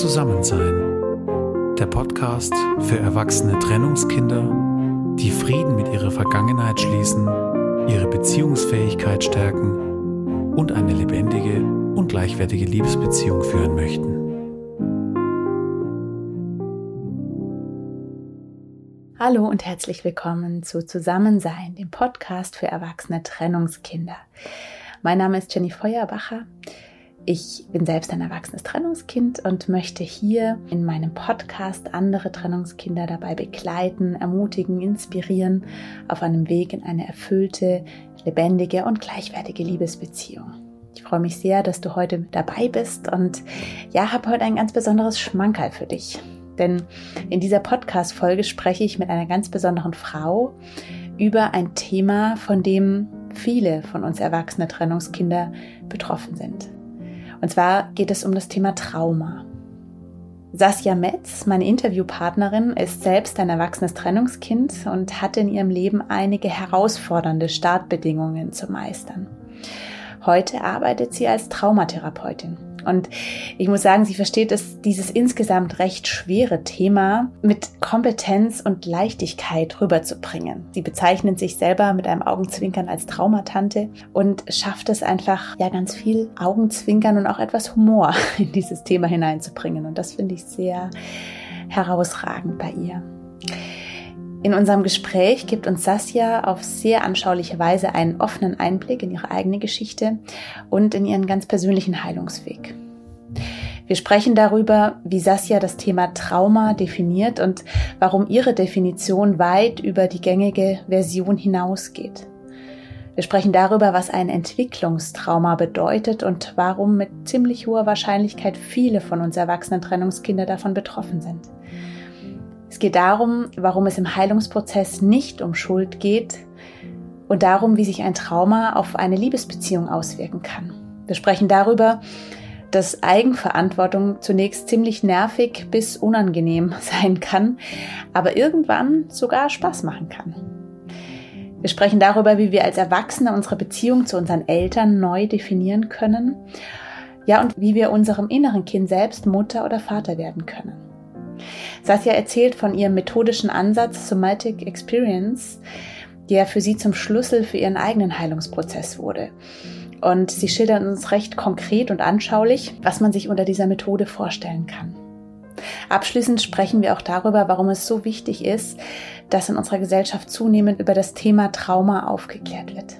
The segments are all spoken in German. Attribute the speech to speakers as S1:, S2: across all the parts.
S1: Zusammensein. Der Podcast für erwachsene Trennungskinder, die Frieden mit ihrer Vergangenheit schließen, ihre Beziehungsfähigkeit stärken und eine lebendige und gleichwertige Liebesbeziehung führen möchten.
S2: Hallo und herzlich willkommen zu Zusammensein, dem Podcast für erwachsene Trennungskinder. Mein Name ist Jenny Feuerbacher. Ich bin selbst ein erwachsenes Trennungskind und möchte hier in meinem Podcast andere Trennungskinder dabei begleiten, ermutigen, inspirieren auf einem Weg in eine erfüllte, lebendige und gleichwertige Liebesbeziehung. Ich freue mich sehr, dass du heute dabei bist und ja, habe heute ein ganz besonderes Schmankerl für dich. Denn in dieser Podcast-Folge spreche ich mit einer ganz besonderen Frau über ein Thema, von dem viele von uns erwachsene Trennungskinder betroffen sind. Und zwar geht es um das Thema Trauma. Sasja Metz, meine Interviewpartnerin, ist selbst ein erwachsenes Trennungskind und hat in ihrem Leben einige herausfordernde Startbedingungen zu meistern. Heute arbeitet sie als Traumatherapeutin. Und ich muss sagen, sie versteht es, dieses insgesamt recht schwere Thema mit Kompetenz und Leichtigkeit rüberzubringen. Sie bezeichnet sich selber mit einem Augenzwinkern als Traumatante und schafft es einfach, ja, ganz viel Augenzwinkern und auch etwas Humor in dieses Thema hineinzubringen. Und das finde ich sehr herausragend bei ihr. In unserem Gespräch gibt uns Sasja auf sehr anschauliche Weise einen offenen Einblick in ihre eigene Geschichte und in ihren ganz persönlichen Heilungsweg. Wir sprechen darüber, wie Sasja das Thema Trauma definiert und warum ihre Definition weit über die gängige Version hinausgeht. Wir sprechen darüber, was ein Entwicklungstrauma bedeutet und warum mit ziemlich hoher Wahrscheinlichkeit viele von uns erwachsenen Trennungskinder davon betroffen sind. Es geht darum, warum es im Heilungsprozess nicht um Schuld geht und darum, wie sich ein Trauma auf eine Liebesbeziehung auswirken kann. Wir sprechen darüber, dass Eigenverantwortung zunächst ziemlich nervig bis unangenehm sein kann, aber irgendwann sogar Spaß machen kann. Wir sprechen darüber, wie wir als Erwachsene unsere Beziehung zu unseren Eltern neu definieren können. Ja, und wie wir unserem inneren Kind selbst Mutter oder Vater werden können. Sasja erzählt von ihrem methodischen Ansatz Somatic Experience, der für sie zum Schlüssel für ihren eigenen Heilungsprozess wurde. Und sie schildert uns recht konkret und anschaulich, was man sich unter dieser Methode vorstellen kann. Abschließend sprechen wir auch darüber, warum es so wichtig ist, dass in unserer Gesellschaft zunehmend über das Thema Trauma aufgeklärt wird.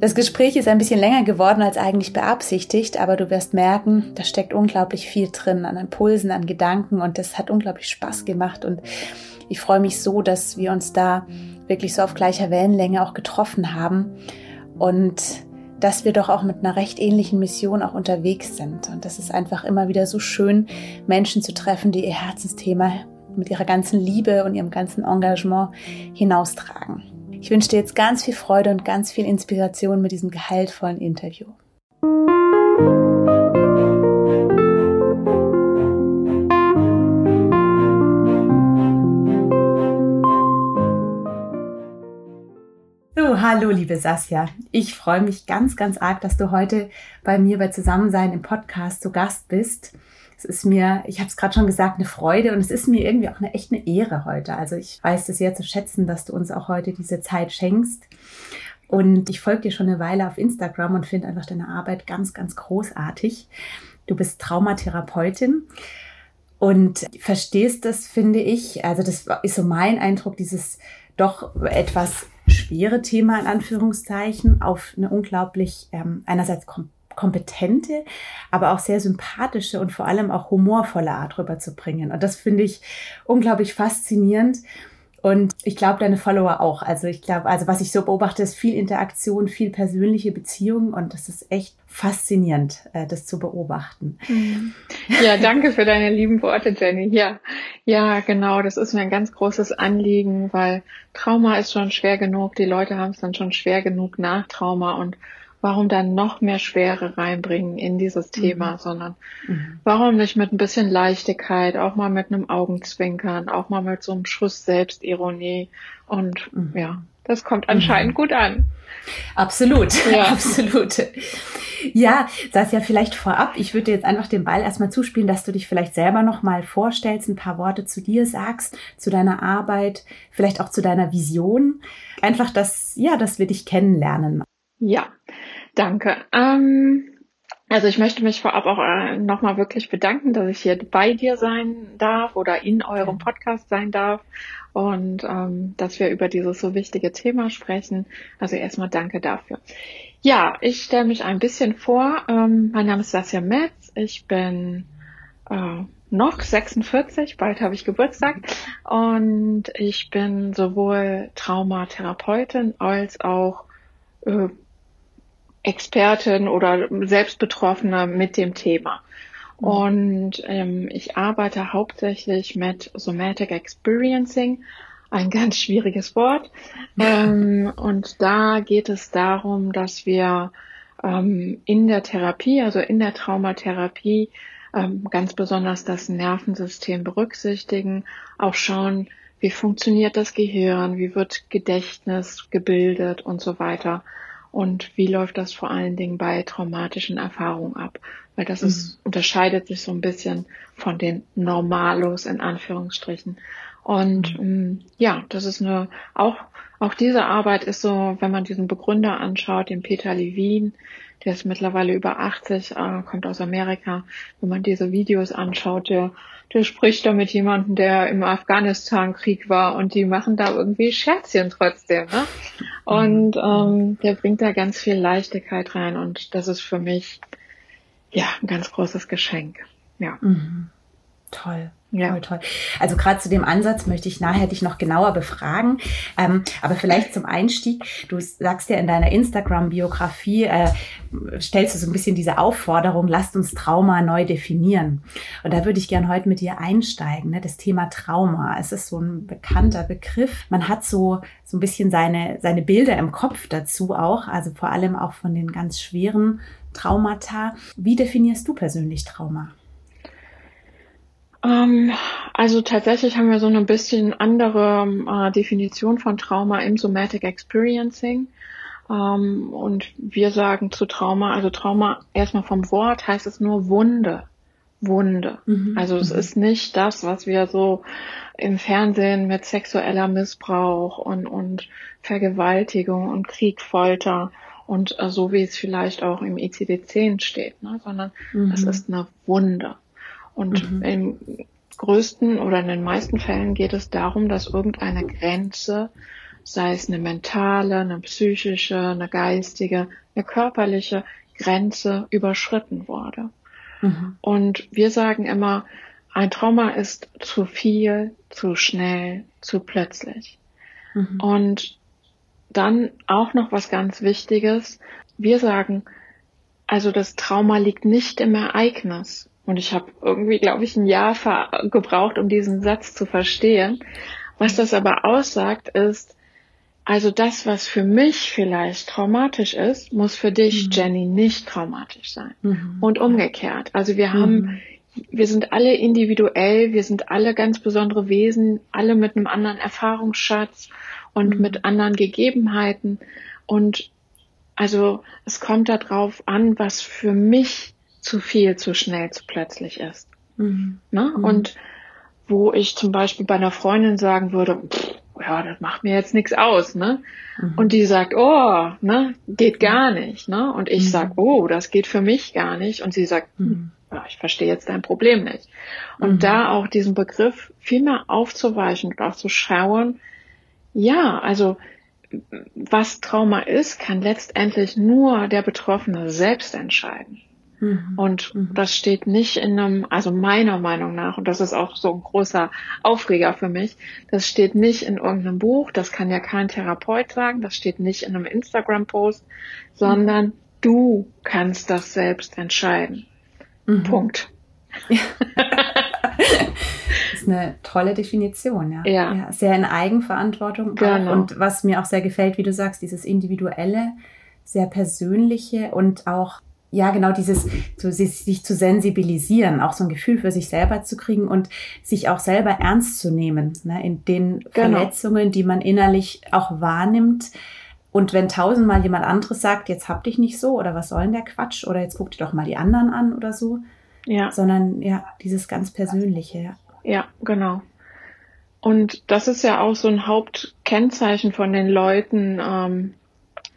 S2: Das Gespräch ist ein bisschen länger geworden als eigentlich beabsichtigt, aber du wirst merken, da steckt unglaublich viel drin an Impulsen, an Gedanken und das hat unglaublich Spaß gemacht und ich freue mich so, dass wir uns da wirklich so auf gleicher Wellenlänge auch getroffen haben und dass wir doch auch mit einer recht ähnlichen Mission auch unterwegs sind. Und das ist einfach immer wieder so schön, Menschen zu treffen, die ihr Herzensthema mit ihrer ganzen Liebe und ihrem ganzen Engagement hinaustragen. Ich wünsche dir jetzt ganz viel Freude und ganz viel Inspiration mit diesem gehaltvollen Interview. So, hallo liebe Sasja. Ich freue mich ganz, ganz arg, dass du heute bei mir bei Zusammensein im Podcast zu Gast bist. Es ist mir, ich habe es gerade schon gesagt, eine Freude und es ist mir irgendwie auch eine echt eine Ehre heute. Also ich weiß es sehr zu schätzen, dass du uns auch heute diese Zeit schenkst. Und ich folge dir schon eine Weile auf Instagram und finde einfach deine Arbeit ganz, ganz großartig. Du bist Traumatherapeutin und verstehst das, finde ich. Also das ist so mein Eindruck, dieses doch etwas schwere Thema in Anführungszeichen auf eine unglaublich ähm, einerseits komplexe kompetente, aber auch sehr sympathische und vor allem auch humorvolle Art rüberzubringen. Und das finde ich unglaublich faszinierend. Und ich glaube, deine Follower auch. Also ich glaube, also was ich so beobachte, ist viel Interaktion, viel persönliche Beziehungen und das ist echt faszinierend, äh, das zu beobachten.
S3: Mhm. Ja, danke für deine lieben Worte, Jenny. Ja, ja, genau. Das ist mir ein ganz großes Anliegen, weil Trauma ist schon schwer genug. Die Leute haben es dann schon schwer genug nach Trauma und warum dann noch mehr Schwere reinbringen in dieses Thema, mhm. sondern mhm. warum nicht mit ein bisschen Leichtigkeit, auch mal mit einem Augenzwinkern, auch mal mit so einem Schuss Selbstironie und mhm. ja, das kommt anscheinend mhm. gut an.
S2: Absolut, ja. absolut. Ja, das ja vielleicht vorab. Ich würde jetzt einfach den Ball erstmal zuspielen, dass du dich vielleicht selber noch mal vorstellst, ein paar Worte zu dir sagst, zu deiner Arbeit, vielleicht auch zu deiner Vision. Einfach, dass, ja, dass wir dich kennenlernen.
S3: Ja, danke. Ähm, also ich möchte mich vorab auch äh, nochmal wirklich bedanken, dass ich hier bei dir sein darf oder in eurem Podcast sein darf und ähm, dass wir über dieses so wichtige Thema sprechen. Also erstmal danke dafür. Ja, ich stelle mich ein bisschen vor. Ähm, mein Name ist Sasja Metz. Ich bin äh, noch 46, bald habe ich Geburtstag und ich bin sowohl Traumatherapeutin als auch äh, Expertin oder Selbstbetroffene mit dem Thema. Mhm. Und ähm, ich arbeite hauptsächlich mit Somatic Experiencing, ein ganz schwieriges Wort. Ähm, und da geht es darum, dass wir ähm, in der Therapie, also in der Traumatherapie, ähm, ganz besonders das Nervensystem berücksichtigen, auch schauen, wie funktioniert das Gehirn, wie wird Gedächtnis gebildet und so weiter. Und wie läuft das vor allen Dingen bei traumatischen Erfahrungen ab? Weil das ist, mhm. unterscheidet sich so ein bisschen von den Normalos in Anführungsstrichen. Und mhm. ähm, ja, das ist eine, auch, auch diese Arbeit ist so, wenn man diesen Begründer anschaut, den Peter Levine, der ist mittlerweile über 80, äh, kommt aus Amerika. Wenn man diese Videos anschaut, der, der spricht da mit jemandem, der im Afghanistan-Krieg war und die machen da irgendwie Scherzchen trotzdem. Ne? Und mhm. ähm, der bringt da ganz viel Leichtigkeit rein und das ist für mich ja, ein ganz großes Geschenk. Ja.
S2: Mhm. Toll. Ja. Toll, toll. Also gerade zu dem Ansatz möchte ich nachher dich noch genauer befragen. Ähm, aber vielleicht zum Einstieg, du sagst ja in deiner Instagram-Biografie, äh, stellst du so ein bisschen diese Aufforderung, lasst uns Trauma neu definieren. Und da würde ich gern heute mit dir einsteigen, ne? das Thema Trauma. Es ist so ein bekannter Begriff. Man hat so, so ein bisschen seine, seine Bilder im Kopf dazu auch, also vor allem auch von den ganz schweren Traumata. Wie definierst du persönlich Trauma?
S3: Ähm, also tatsächlich haben wir so eine bisschen andere äh, Definition von Trauma im Somatic Experiencing. Ähm, und wir sagen zu Trauma, also Trauma erstmal vom Wort heißt es nur Wunde. Wunde. Mhm. Also es mhm. ist nicht das, was wir so im Fernsehen mit sexueller Missbrauch und, und Vergewaltigung und Krieg, Folter und äh, so wie es vielleicht auch im ICD-10 steht, ne? sondern mhm. es ist eine Wunde. Und mhm. im größten oder in den meisten Fällen geht es darum, dass irgendeine Grenze, sei es eine mentale, eine psychische, eine geistige, eine körperliche Grenze überschritten wurde. Mhm. Und wir sagen immer, ein Trauma ist zu viel, zu schnell, zu plötzlich. Mhm. Und dann auch noch was ganz Wichtiges. Wir sagen, also das Trauma liegt nicht im Ereignis. Und ich habe irgendwie, glaube ich, ein Jahr gebraucht, um diesen Satz zu verstehen. Was das aber aussagt, ist, also das, was für mich vielleicht traumatisch ist, muss für dich, mhm. Jenny, nicht traumatisch sein. Mhm. Und umgekehrt. Also wir haben, mhm. wir sind alle individuell, wir sind alle ganz besondere Wesen, alle mit einem anderen Erfahrungsschatz und mhm. mit anderen Gegebenheiten. Und also es kommt darauf an, was für mich zu viel, zu schnell, zu plötzlich ist. Mhm. Ne? Mhm. Und wo ich zum Beispiel bei einer Freundin sagen würde, pff, ja, das macht mir jetzt nichts aus, ne? Mhm. Und die sagt, oh, ne, geht gar nicht, ne? Und ich mhm. sag, oh, das geht für mich gar nicht. Und sie sagt, mhm. ja, ich verstehe jetzt dein Problem nicht. Und mhm. da auch diesen Begriff viel mehr aufzuweichen und auch zu schauen, ja, also was Trauma ist, kann letztendlich nur der Betroffene selbst entscheiden. Mhm. Und mhm. das steht nicht in einem, also meiner Meinung nach, und das ist auch so ein großer Aufreger für mich, das steht nicht in irgendeinem Buch, das kann ja kein Therapeut sagen, das steht nicht in einem Instagram-Post, sondern mhm. du kannst das selbst entscheiden. Mhm. Punkt.
S2: Das ist eine tolle Definition, ja. ja. ja sehr in Eigenverantwortung. Genau. Und was mir auch sehr gefällt, wie du sagst, dieses individuelle, sehr persönliche und auch ja, genau dieses, so, sich zu sensibilisieren, auch so ein Gefühl für sich selber zu kriegen und sich auch selber ernst zu nehmen, ne, in den genau. Verletzungen, die man innerlich auch wahrnimmt. Und wenn tausendmal jemand anderes sagt, jetzt hab dich nicht so oder was soll denn der Quatsch oder jetzt guck dir doch mal die anderen an oder so. Ja. Sondern ja, dieses ganz Persönliche. Ja,
S3: ja genau. Und das ist ja auch so ein Hauptkennzeichen von den Leuten, ähm,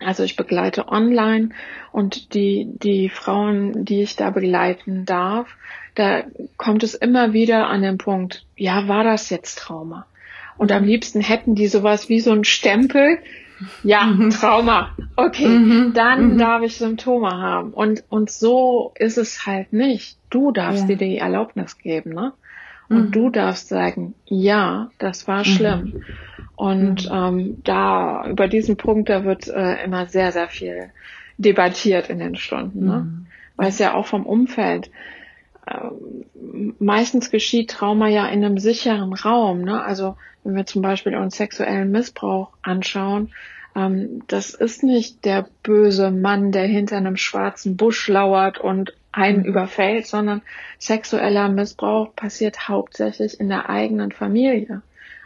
S3: also ich begleite online und die, die Frauen, die ich da begleiten darf, da kommt es immer wieder an den Punkt, ja, war das jetzt Trauma? Und am liebsten hätten die sowas wie so ein Stempel, ja, mhm. Trauma. Okay, mhm. dann mhm. darf ich Symptome haben. Und, und so ist es halt nicht. Du darfst ja. dir die Erlaubnis geben, ne? Und mhm. du darfst sagen, ja, das war schlimm. Mhm. Und mhm. ähm, da über diesen Punkt, da wird äh, immer sehr, sehr viel debattiert in den Stunden, ne? Mhm. weil es ja auch vom Umfeld äh, meistens geschieht Trauma ja in einem sicheren Raum. Ne? Also wenn wir zum Beispiel uns sexuellen Missbrauch anschauen, ähm, das ist nicht der böse Mann, der hinter einem schwarzen Busch lauert und einen überfällt, sondern sexueller Missbrauch passiert hauptsächlich in der eigenen Familie.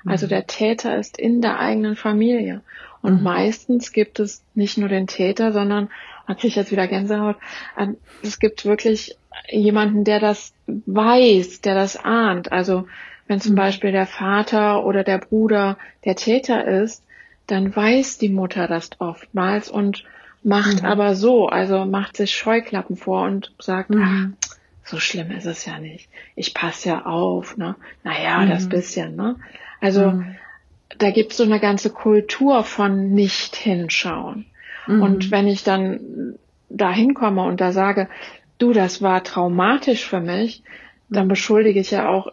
S3: Also mhm. der Täter ist in der eigenen Familie. Und mhm. meistens gibt es nicht nur den Täter, sondern, da kriege ich jetzt wieder Gänsehaut, ähm, es gibt wirklich jemanden, der das weiß, der das ahnt. Also wenn zum mhm. Beispiel der Vater oder der Bruder der Täter ist, dann weiß die Mutter das oftmals und macht mhm. aber so, also macht sich Scheuklappen vor und sagt, mhm. ach, so schlimm ist es ja nicht. Ich passe ja auf, ne? Naja, mhm. das bisschen, ne? Also mhm. da gibt es so eine ganze Kultur von nicht hinschauen. Mhm. Und wenn ich dann da hinkomme und da sage, du, das war traumatisch für mich, dann mhm. beschuldige ich ja auch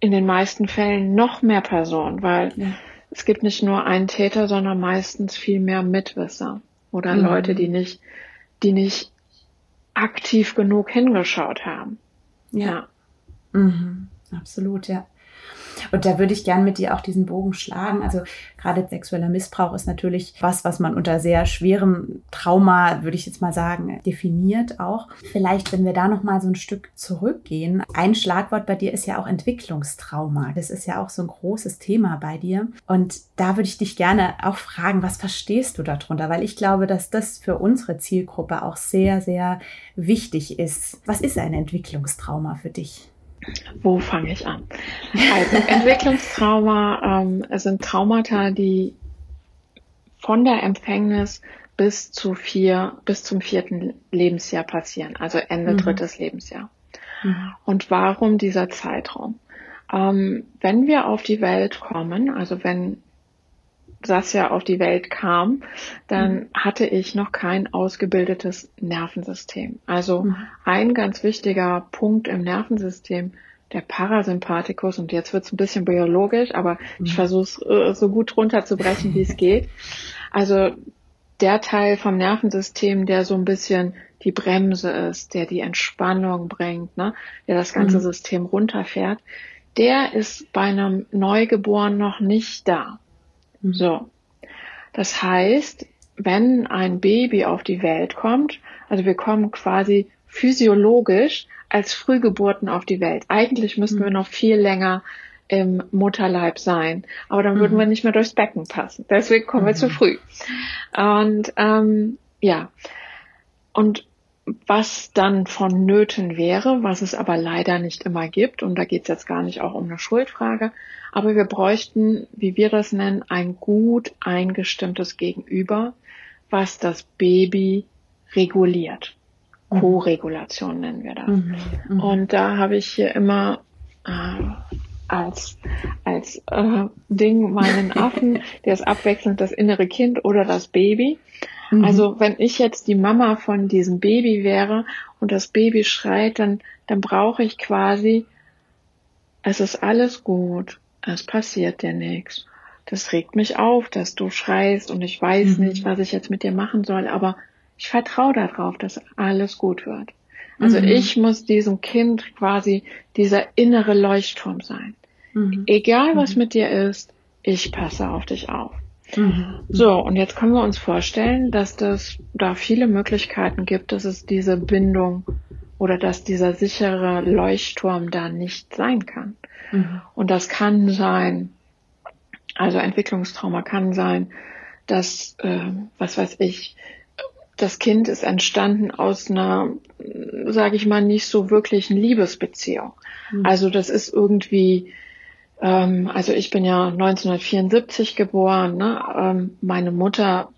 S3: in den meisten Fällen noch mehr Personen, weil ja. es gibt nicht nur einen Täter, sondern meistens viel mehr Mitwisser oder mhm. Leute, die nicht, die nicht aktiv genug hingeschaut haben.
S2: Ja. ja. Mhm. Absolut, ja. Und da würde ich gern mit dir auch diesen Bogen schlagen. Also gerade sexueller Missbrauch ist natürlich was, was man unter sehr schwerem Trauma, würde ich jetzt mal sagen, definiert auch. Vielleicht, wenn wir da noch mal so ein Stück zurückgehen. Ein Schlagwort bei dir ist ja auch Entwicklungstrauma. Das ist ja auch so ein großes Thema bei dir. Und da würde ich dich gerne auch fragen, was verstehst du darunter? Weil ich glaube, dass das für unsere Zielgruppe auch sehr, sehr wichtig ist. Was ist ein Entwicklungstrauma für dich?
S3: Wo fange ich an? Also Entwicklungstrauma ähm, sind Traumata, die von der Empfängnis bis zu vier, bis zum vierten Lebensjahr passieren, also Ende mhm. drittes Lebensjahr. Mhm. Und warum dieser Zeitraum? Ähm, wenn wir auf die Welt kommen, also wenn Sasja auf die Welt kam, dann mhm. hatte ich noch kein ausgebildetes Nervensystem. Also mhm. ein ganz wichtiger Punkt im Nervensystem, der Parasympathikus, und jetzt wird es ein bisschen biologisch, aber mhm. ich versuche es äh, so gut runterzubrechen, wie es geht. Also der Teil vom Nervensystem, der so ein bisschen die Bremse ist, der die Entspannung bringt, ne, der das ganze mhm. System runterfährt, der ist bei einem Neugeborenen noch nicht da. Mhm. So. Das heißt, wenn ein Baby auf die Welt kommt, also wir kommen quasi physiologisch als Frühgeburten auf die Welt. Eigentlich müssten mhm. wir noch viel länger im Mutterleib sein, aber dann würden mhm. wir nicht mehr durchs Becken passen. Deswegen kommen wir zu mhm. früh. Und ähm, ja, und was dann vonnöten wäre, was es aber leider nicht immer gibt, und da geht es jetzt gar nicht auch um eine Schuldfrage, aber wir bräuchten, wie wir das nennen, ein gut eingestimmtes Gegenüber, was das Baby reguliert. Mhm. Co-Regulation nennen wir das. Mhm. Mhm. Und da habe ich hier immer äh, als, als äh, Ding meinen Affen, der ist abwechselnd das innere Kind oder das Baby. Mhm. Also wenn ich jetzt die Mama von diesem Baby wäre und das Baby schreit, dann, dann brauche ich quasi, es ist alles gut es passiert dir nichts. Das regt mich auf, dass du schreist und ich weiß mhm. nicht, was ich jetzt mit dir machen soll, aber ich vertraue darauf, dass alles gut wird. Also mhm. ich muss diesem Kind quasi dieser innere Leuchtturm sein. Mhm. Egal was mhm. mit dir ist, ich passe auf dich auf. Mhm. So, und jetzt können wir uns vorstellen, dass das da viele Möglichkeiten gibt, dass es diese Bindung oder dass dieser sichere Leuchtturm da nicht sein kann. Mhm. Und das kann sein, also Entwicklungstrauma kann sein, dass, äh, was weiß ich, das Kind ist entstanden aus einer, sage ich mal, nicht so wirklichen Liebesbeziehung. Mhm. Also das ist irgendwie, ähm, also ich bin ja 1974 geboren. Ne? Ähm, meine Mutter,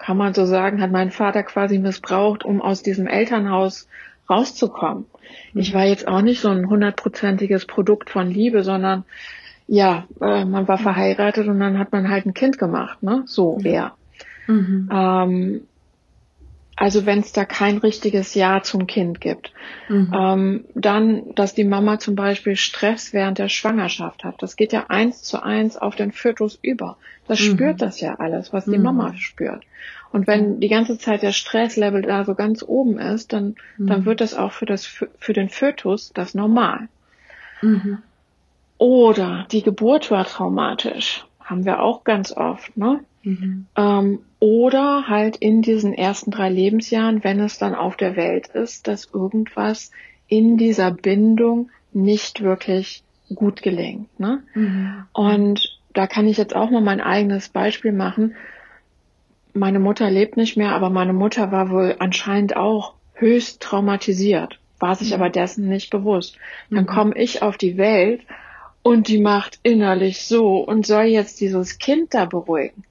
S3: kann man so sagen, hat meinen Vater quasi missbraucht, um aus diesem Elternhaus rauszukommen. Mhm. Ich war jetzt auch nicht so ein hundertprozentiges Produkt von Liebe, sondern ja, äh, man war verheiratet und dann hat man halt ein Kind gemacht, ne? So eher. Mhm. Ähm, also wenn es da kein richtiges Ja zum Kind gibt. Mhm. Ähm, dann, dass die Mama zum Beispiel Stress während der Schwangerschaft hat. Das geht ja eins zu eins auf den Fötus über. Das mhm. spürt das ja alles, was die mhm. Mama spürt. Und wenn die ganze Zeit der Stresslevel da so ganz oben ist, dann, dann mhm. wird das auch für, das, für den Fötus das normal. Mhm. Oder die Geburt war traumatisch. Haben wir auch ganz oft, ne? Mhm. Ähm, oder halt in diesen ersten drei Lebensjahren, wenn es dann auf der Welt ist, dass irgendwas in dieser Bindung nicht wirklich gut gelingt. Ne? Mhm. Und da kann ich jetzt auch mal mein eigenes Beispiel machen. Meine Mutter lebt nicht mehr, aber meine Mutter war wohl anscheinend auch höchst traumatisiert, war sich mhm. aber dessen nicht bewusst. Dann mhm. komme ich auf die Welt und die macht innerlich so und soll jetzt dieses Kind da beruhigen.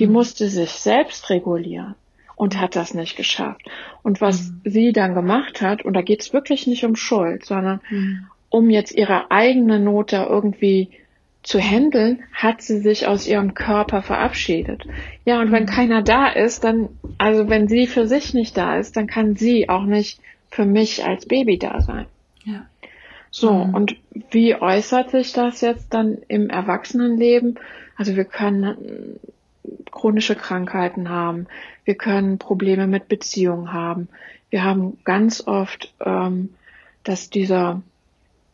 S3: Die musste sich selbst regulieren und hat das nicht geschafft. Und was mhm. sie dann gemacht hat, und da geht es wirklich nicht um Schuld, sondern mhm. um jetzt ihre eigene Not da irgendwie zu handeln, hat sie sich aus ihrem Körper verabschiedet. Ja, und wenn mhm. keiner da ist, dann, also wenn sie für sich nicht da ist, dann kann sie auch nicht für mich als Baby da sein. Ja. So, mhm. und wie äußert sich das jetzt dann im Erwachsenenleben? Also wir können chronische Krankheiten haben, wir können Probleme mit Beziehungen haben. Wir haben ganz oft, ähm, dass dieser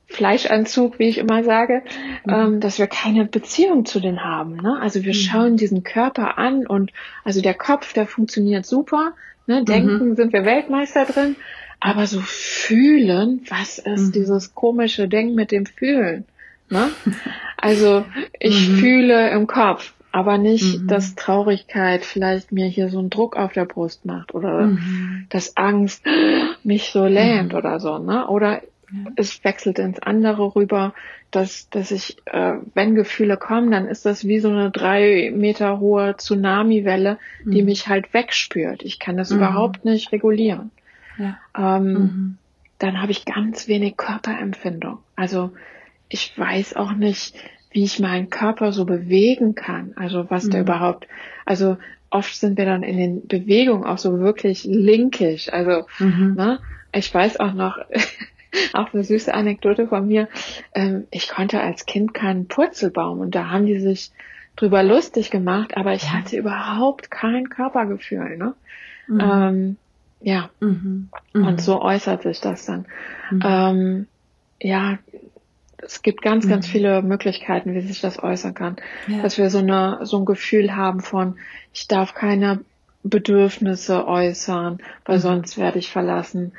S3: Fleischanzug, wie ich immer sage, mhm. ähm, dass wir keine Beziehung zu denen haben. Ne? Also wir mhm. schauen diesen Körper an und also der Kopf, der funktioniert super. Ne? Denken mhm. sind wir Weltmeister drin, aber so fühlen, was ist mhm. dieses komische Denken mit dem Fühlen? Ne? Also ich mhm. fühle im Kopf aber nicht, mhm. dass Traurigkeit vielleicht mir hier so einen Druck auf der Brust macht oder mhm. dass Angst mich so lähmt mhm. oder so, ne? Oder es wechselt ins andere rüber, dass, dass ich, äh, wenn Gefühle kommen, dann ist das wie so eine drei Meter hohe Tsunami-Welle, die mhm. mich halt wegspürt. Ich kann das mhm. überhaupt nicht regulieren. Ja. Ähm, mhm. Dann habe ich ganz wenig Körperempfindung. Also ich weiß auch nicht, wie ich meinen Körper so bewegen kann. Also was mhm. da überhaupt, also oft sind wir dann in den Bewegungen auch so wirklich linkig. Also, mhm. ne, ich weiß auch noch, auch eine süße Anekdote von mir, ähm, ich konnte als Kind keinen Purzelbaum und da haben die sich drüber lustig gemacht, aber ich hatte überhaupt kein Körpergefühl, ne? Mhm. Ähm, ja. Mhm. Und mhm. so äußert sich das dann. Mhm. Ähm, ja, es gibt ganz, ganz mhm. viele Möglichkeiten, wie sich das äußern kann. Ja. Dass wir so eine, so ein Gefühl haben von, ich darf keine Bedürfnisse äußern, weil mhm. sonst werde ich verlassen.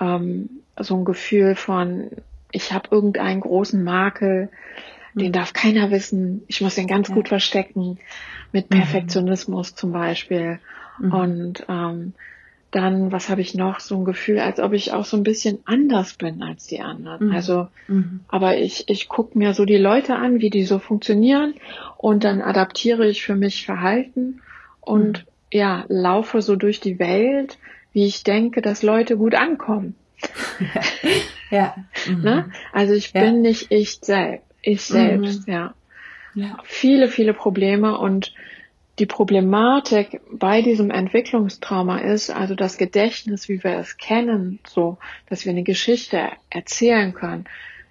S3: Ähm, so ein Gefühl von, ich habe irgendeinen großen Makel, mhm. den darf keiner wissen, ich muss den ganz ja. gut verstecken, mit mhm. Perfektionismus zum Beispiel. Mhm. Und ähm, dann, was habe ich noch, so ein Gefühl, als ob ich auch so ein bisschen anders bin als die anderen. Mhm. Also, mhm. aber ich, ich gucke mir so die Leute an, wie die so funktionieren und dann adaptiere ich für mich Verhalten und mhm. ja, laufe so durch die Welt, wie ich denke, dass Leute gut ankommen. ja. ne? Mhm. Also ich ja. bin nicht ich selbst, ich selbst, mhm. ja. ja. Viele, viele Probleme und die Problematik bei diesem Entwicklungstrauma ist, also das Gedächtnis, wie wir es kennen, so, dass wir eine Geschichte erzählen können.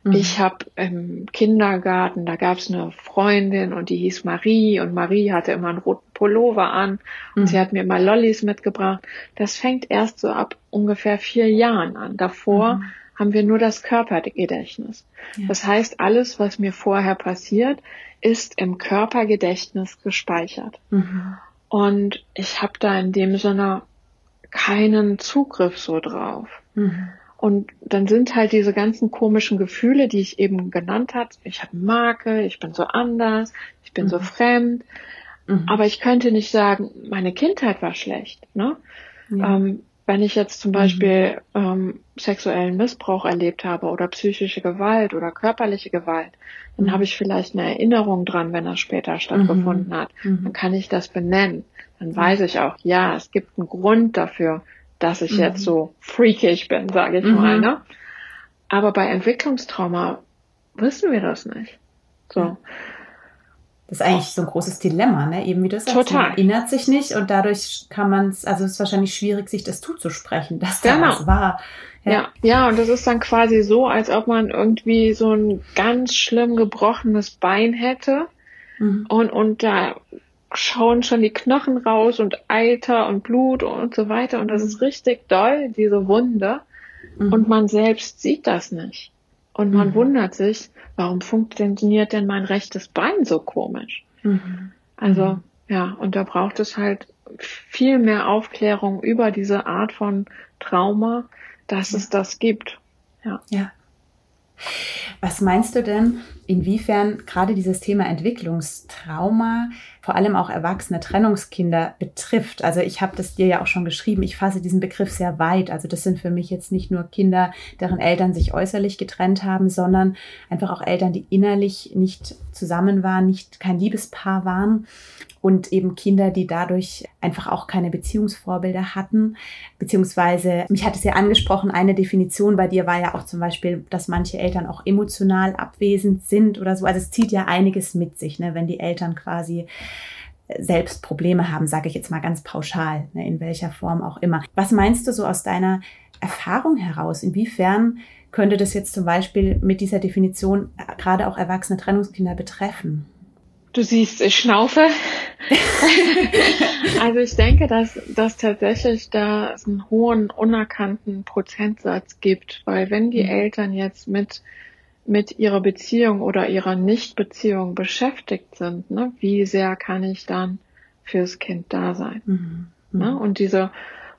S3: Mhm. Ich habe im Kindergarten, da gab es eine Freundin und die hieß Marie und Marie hatte immer einen roten Pullover an und mhm. sie hat mir immer Lollis mitgebracht. Das fängt erst so ab ungefähr vier Jahren an. Davor mhm. haben wir nur das Körpergedächtnis. Ja. Das heißt, alles, was mir vorher passiert, ist im Körpergedächtnis gespeichert. Mhm. Und ich habe da in dem Sinne keinen Zugriff so drauf. Mhm. Und dann sind halt diese ganzen komischen Gefühle, die ich eben genannt habe. Ich habe Marke, ich bin so anders, ich bin mhm. so fremd. Mhm. Aber ich könnte nicht sagen, meine Kindheit war schlecht. Ne? Ja. Ähm, wenn ich jetzt zum Beispiel mhm. ähm, sexuellen Missbrauch erlebt habe oder psychische Gewalt oder körperliche Gewalt, dann mhm. habe ich vielleicht eine Erinnerung dran, wenn das später stattgefunden mhm. hat. Mhm. Dann kann ich das benennen. Dann weiß ich auch, ja, es gibt einen Grund dafür, dass ich jetzt mhm. so freakig bin, sage ich mal. Mhm. Ne? Aber bei Entwicklungstrauma wissen wir das nicht. So.
S2: Das ist eigentlich so ein großes Dilemma, ne? Eben wie du sagst, Total. man erinnert sich nicht und dadurch kann man es, also es ist wahrscheinlich schwierig, sich das zuzusprechen, dass da genau. was war.
S3: Ja. ja, ja, und das ist dann quasi so, als ob man irgendwie so ein ganz schlimm gebrochenes Bein hätte mhm. und, und da schauen schon die Knochen raus und Eiter und Blut und so weiter. Und das ist richtig doll, diese Wunde. Mhm. Und man selbst sieht das nicht. Und man mhm. wundert sich, warum funktioniert denn mein rechtes Bein so komisch? Mhm. Also, mhm. ja, und da braucht es halt viel mehr Aufklärung über diese Art von Trauma, dass es das gibt. Ja.
S2: ja. Was meinst du denn, inwiefern gerade dieses Thema Entwicklungstrauma vor allem auch erwachsene Trennungskinder betrifft? Also ich habe das dir ja auch schon geschrieben, ich fasse diesen Begriff sehr weit. Also das sind für mich jetzt nicht nur Kinder, deren Eltern sich äußerlich getrennt haben, sondern einfach auch Eltern, die innerlich nicht zusammen waren, nicht kein Liebespaar waren und eben Kinder, die dadurch einfach auch keine Beziehungsvorbilder hatten. Beziehungsweise, mich hat es ja angesprochen, eine Definition bei dir war ja auch zum Beispiel, dass manche Eltern auch emotional abwesend sind oder so. Also es zieht ja einiges mit sich, ne, wenn die Eltern quasi selbst Probleme haben, sage ich jetzt mal ganz pauschal, ne, in welcher Form auch immer. Was meinst du so aus deiner Erfahrung heraus? Inwiefern könnte das jetzt zum Beispiel mit dieser Definition gerade auch erwachsene Trennungskinder betreffen?
S3: Du siehst, ich schnaufe. also ich denke, dass, dass tatsächlich da es einen hohen unerkannten Prozentsatz gibt, weil wenn die mhm. Eltern jetzt mit mit ihrer Beziehung oder ihrer Nichtbeziehung beschäftigt sind, ne, wie sehr kann ich dann fürs Kind da sein? Mhm. Ne? Mhm. Und diese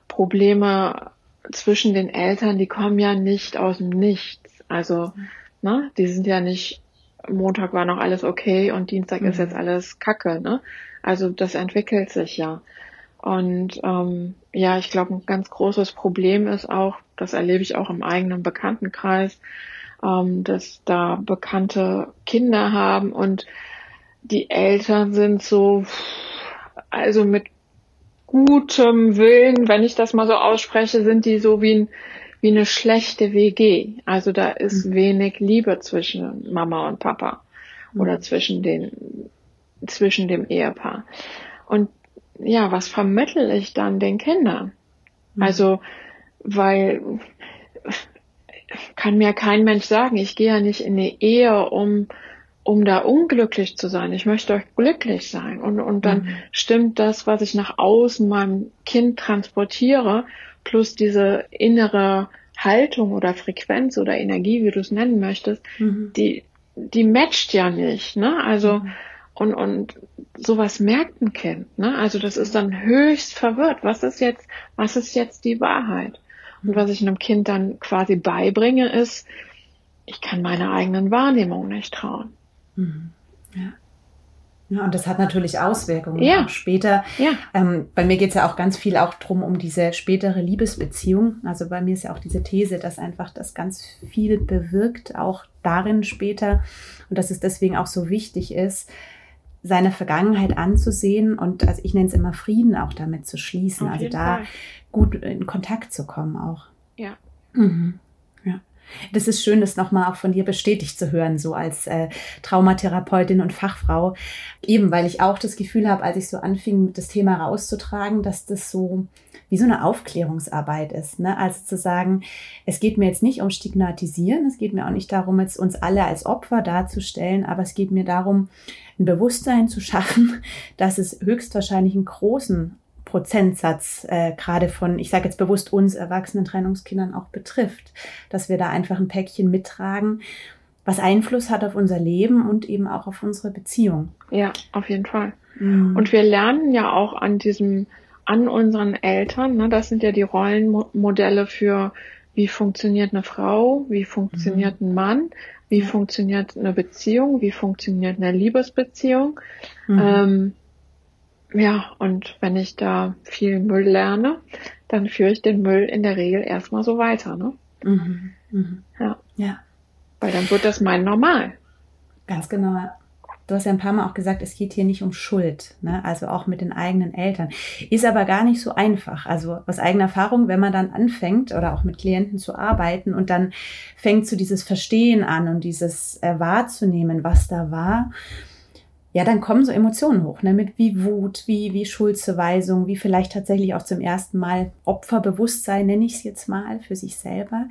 S3: Probleme zwischen den Eltern, die kommen ja nicht aus dem Nichts. Also, ne, die sind ja nicht Montag war noch alles okay und Dienstag mhm. ist jetzt alles Kacke, ne? Also das entwickelt sich ja. Und ähm, ja, ich glaube, ein ganz großes Problem ist auch, das erlebe ich auch im eigenen Bekanntenkreis, ähm, dass da bekannte Kinder haben und die Eltern sind so, also mit gutem Willen, wenn ich das mal so ausspreche, sind die so wie ein wie eine schlechte WG. Also da ist mhm. wenig Liebe zwischen Mama und Papa mhm. oder zwischen den, zwischen dem Ehepaar. Und ja, was vermittel ich dann den Kindern? Mhm. Also, weil kann mir kein Mensch sagen, ich gehe ja nicht in eine Ehe, um um da unglücklich zu sein. Ich möchte euch glücklich sein. Und, und dann mhm. stimmt das, was ich nach außen meinem Kind transportiere, plus diese innere Haltung oder Frequenz oder Energie, wie du es nennen möchtest, mhm. die, die matcht ja nicht, ne? Also, mhm. und, und sowas merkt ein Kind, ne? Also das ist dann höchst verwirrt. Was ist jetzt, was ist jetzt die Wahrheit? Und was ich einem Kind dann quasi beibringe, ist, ich kann meiner eigenen Wahrnehmung nicht trauen.
S2: Mhm. Ja. Ja, und das hat natürlich Auswirkungen ja. auch später. Ja. Ähm, bei mir geht es ja auch ganz viel auch drum um diese spätere Liebesbeziehung. Also bei mir ist ja auch diese These, dass einfach das ganz viel bewirkt, auch darin später. Und dass es deswegen auch so wichtig ist, seine Vergangenheit anzusehen und also ich nenne es immer Frieden auch damit zu schließen. Also da Fall. gut in Kontakt zu kommen auch.
S3: Ja.
S2: Mhm. Das ist schön, das nochmal auch von dir bestätigt zu hören, so als äh, Traumatherapeutin und Fachfrau. Eben, weil ich auch das Gefühl habe, als ich so anfing, das Thema rauszutragen, dass das so wie so eine Aufklärungsarbeit ist. Ne? Also zu sagen, es geht mir jetzt nicht um Stigmatisieren, es geht mir auch nicht darum, jetzt uns alle als Opfer darzustellen, aber es geht mir darum, ein Bewusstsein zu schaffen, dass es höchstwahrscheinlich einen großen Prozentsatz äh, gerade von, ich sage jetzt bewusst uns erwachsenen Trennungskindern auch betrifft, dass wir da einfach ein Päckchen mittragen, was Einfluss hat auf unser Leben und eben auch auf unsere Beziehung.
S3: Ja, auf jeden Fall. Mhm. Und wir lernen ja auch an diesem, an unseren Eltern, ne, das sind ja die Rollenmodelle für, wie funktioniert eine Frau, wie funktioniert mhm. ein Mann, wie ja. funktioniert eine Beziehung, wie funktioniert eine Liebesbeziehung. Mhm. Ähm, ja, und wenn ich da viel Müll lerne, dann führe ich den Müll in der Regel erstmal so weiter, ne? Mhm. Mhm. Ja. Ja. Weil dann wird das mein Normal.
S2: Ganz genau. Du hast ja ein paar Mal auch gesagt, es geht hier nicht um Schuld, ne? also auch mit den eigenen Eltern. Ist aber gar nicht so einfach. Also aus eigener Erfahrung, wenn man dann anfängt oder auch mit Klienten zu arbeiten und dann fängt so dieses Verstehen an und dieses äh, wahrzunehmen, was da war, ja, dann kommen so Emotionen hoch, ne? mit wie Wut, wie, wie Schuldzuweisung, wie vielleicht tatsächlich auch zum ersten Mal Opferbewusstsein, nenne ich es jetzt mal, für sich selber.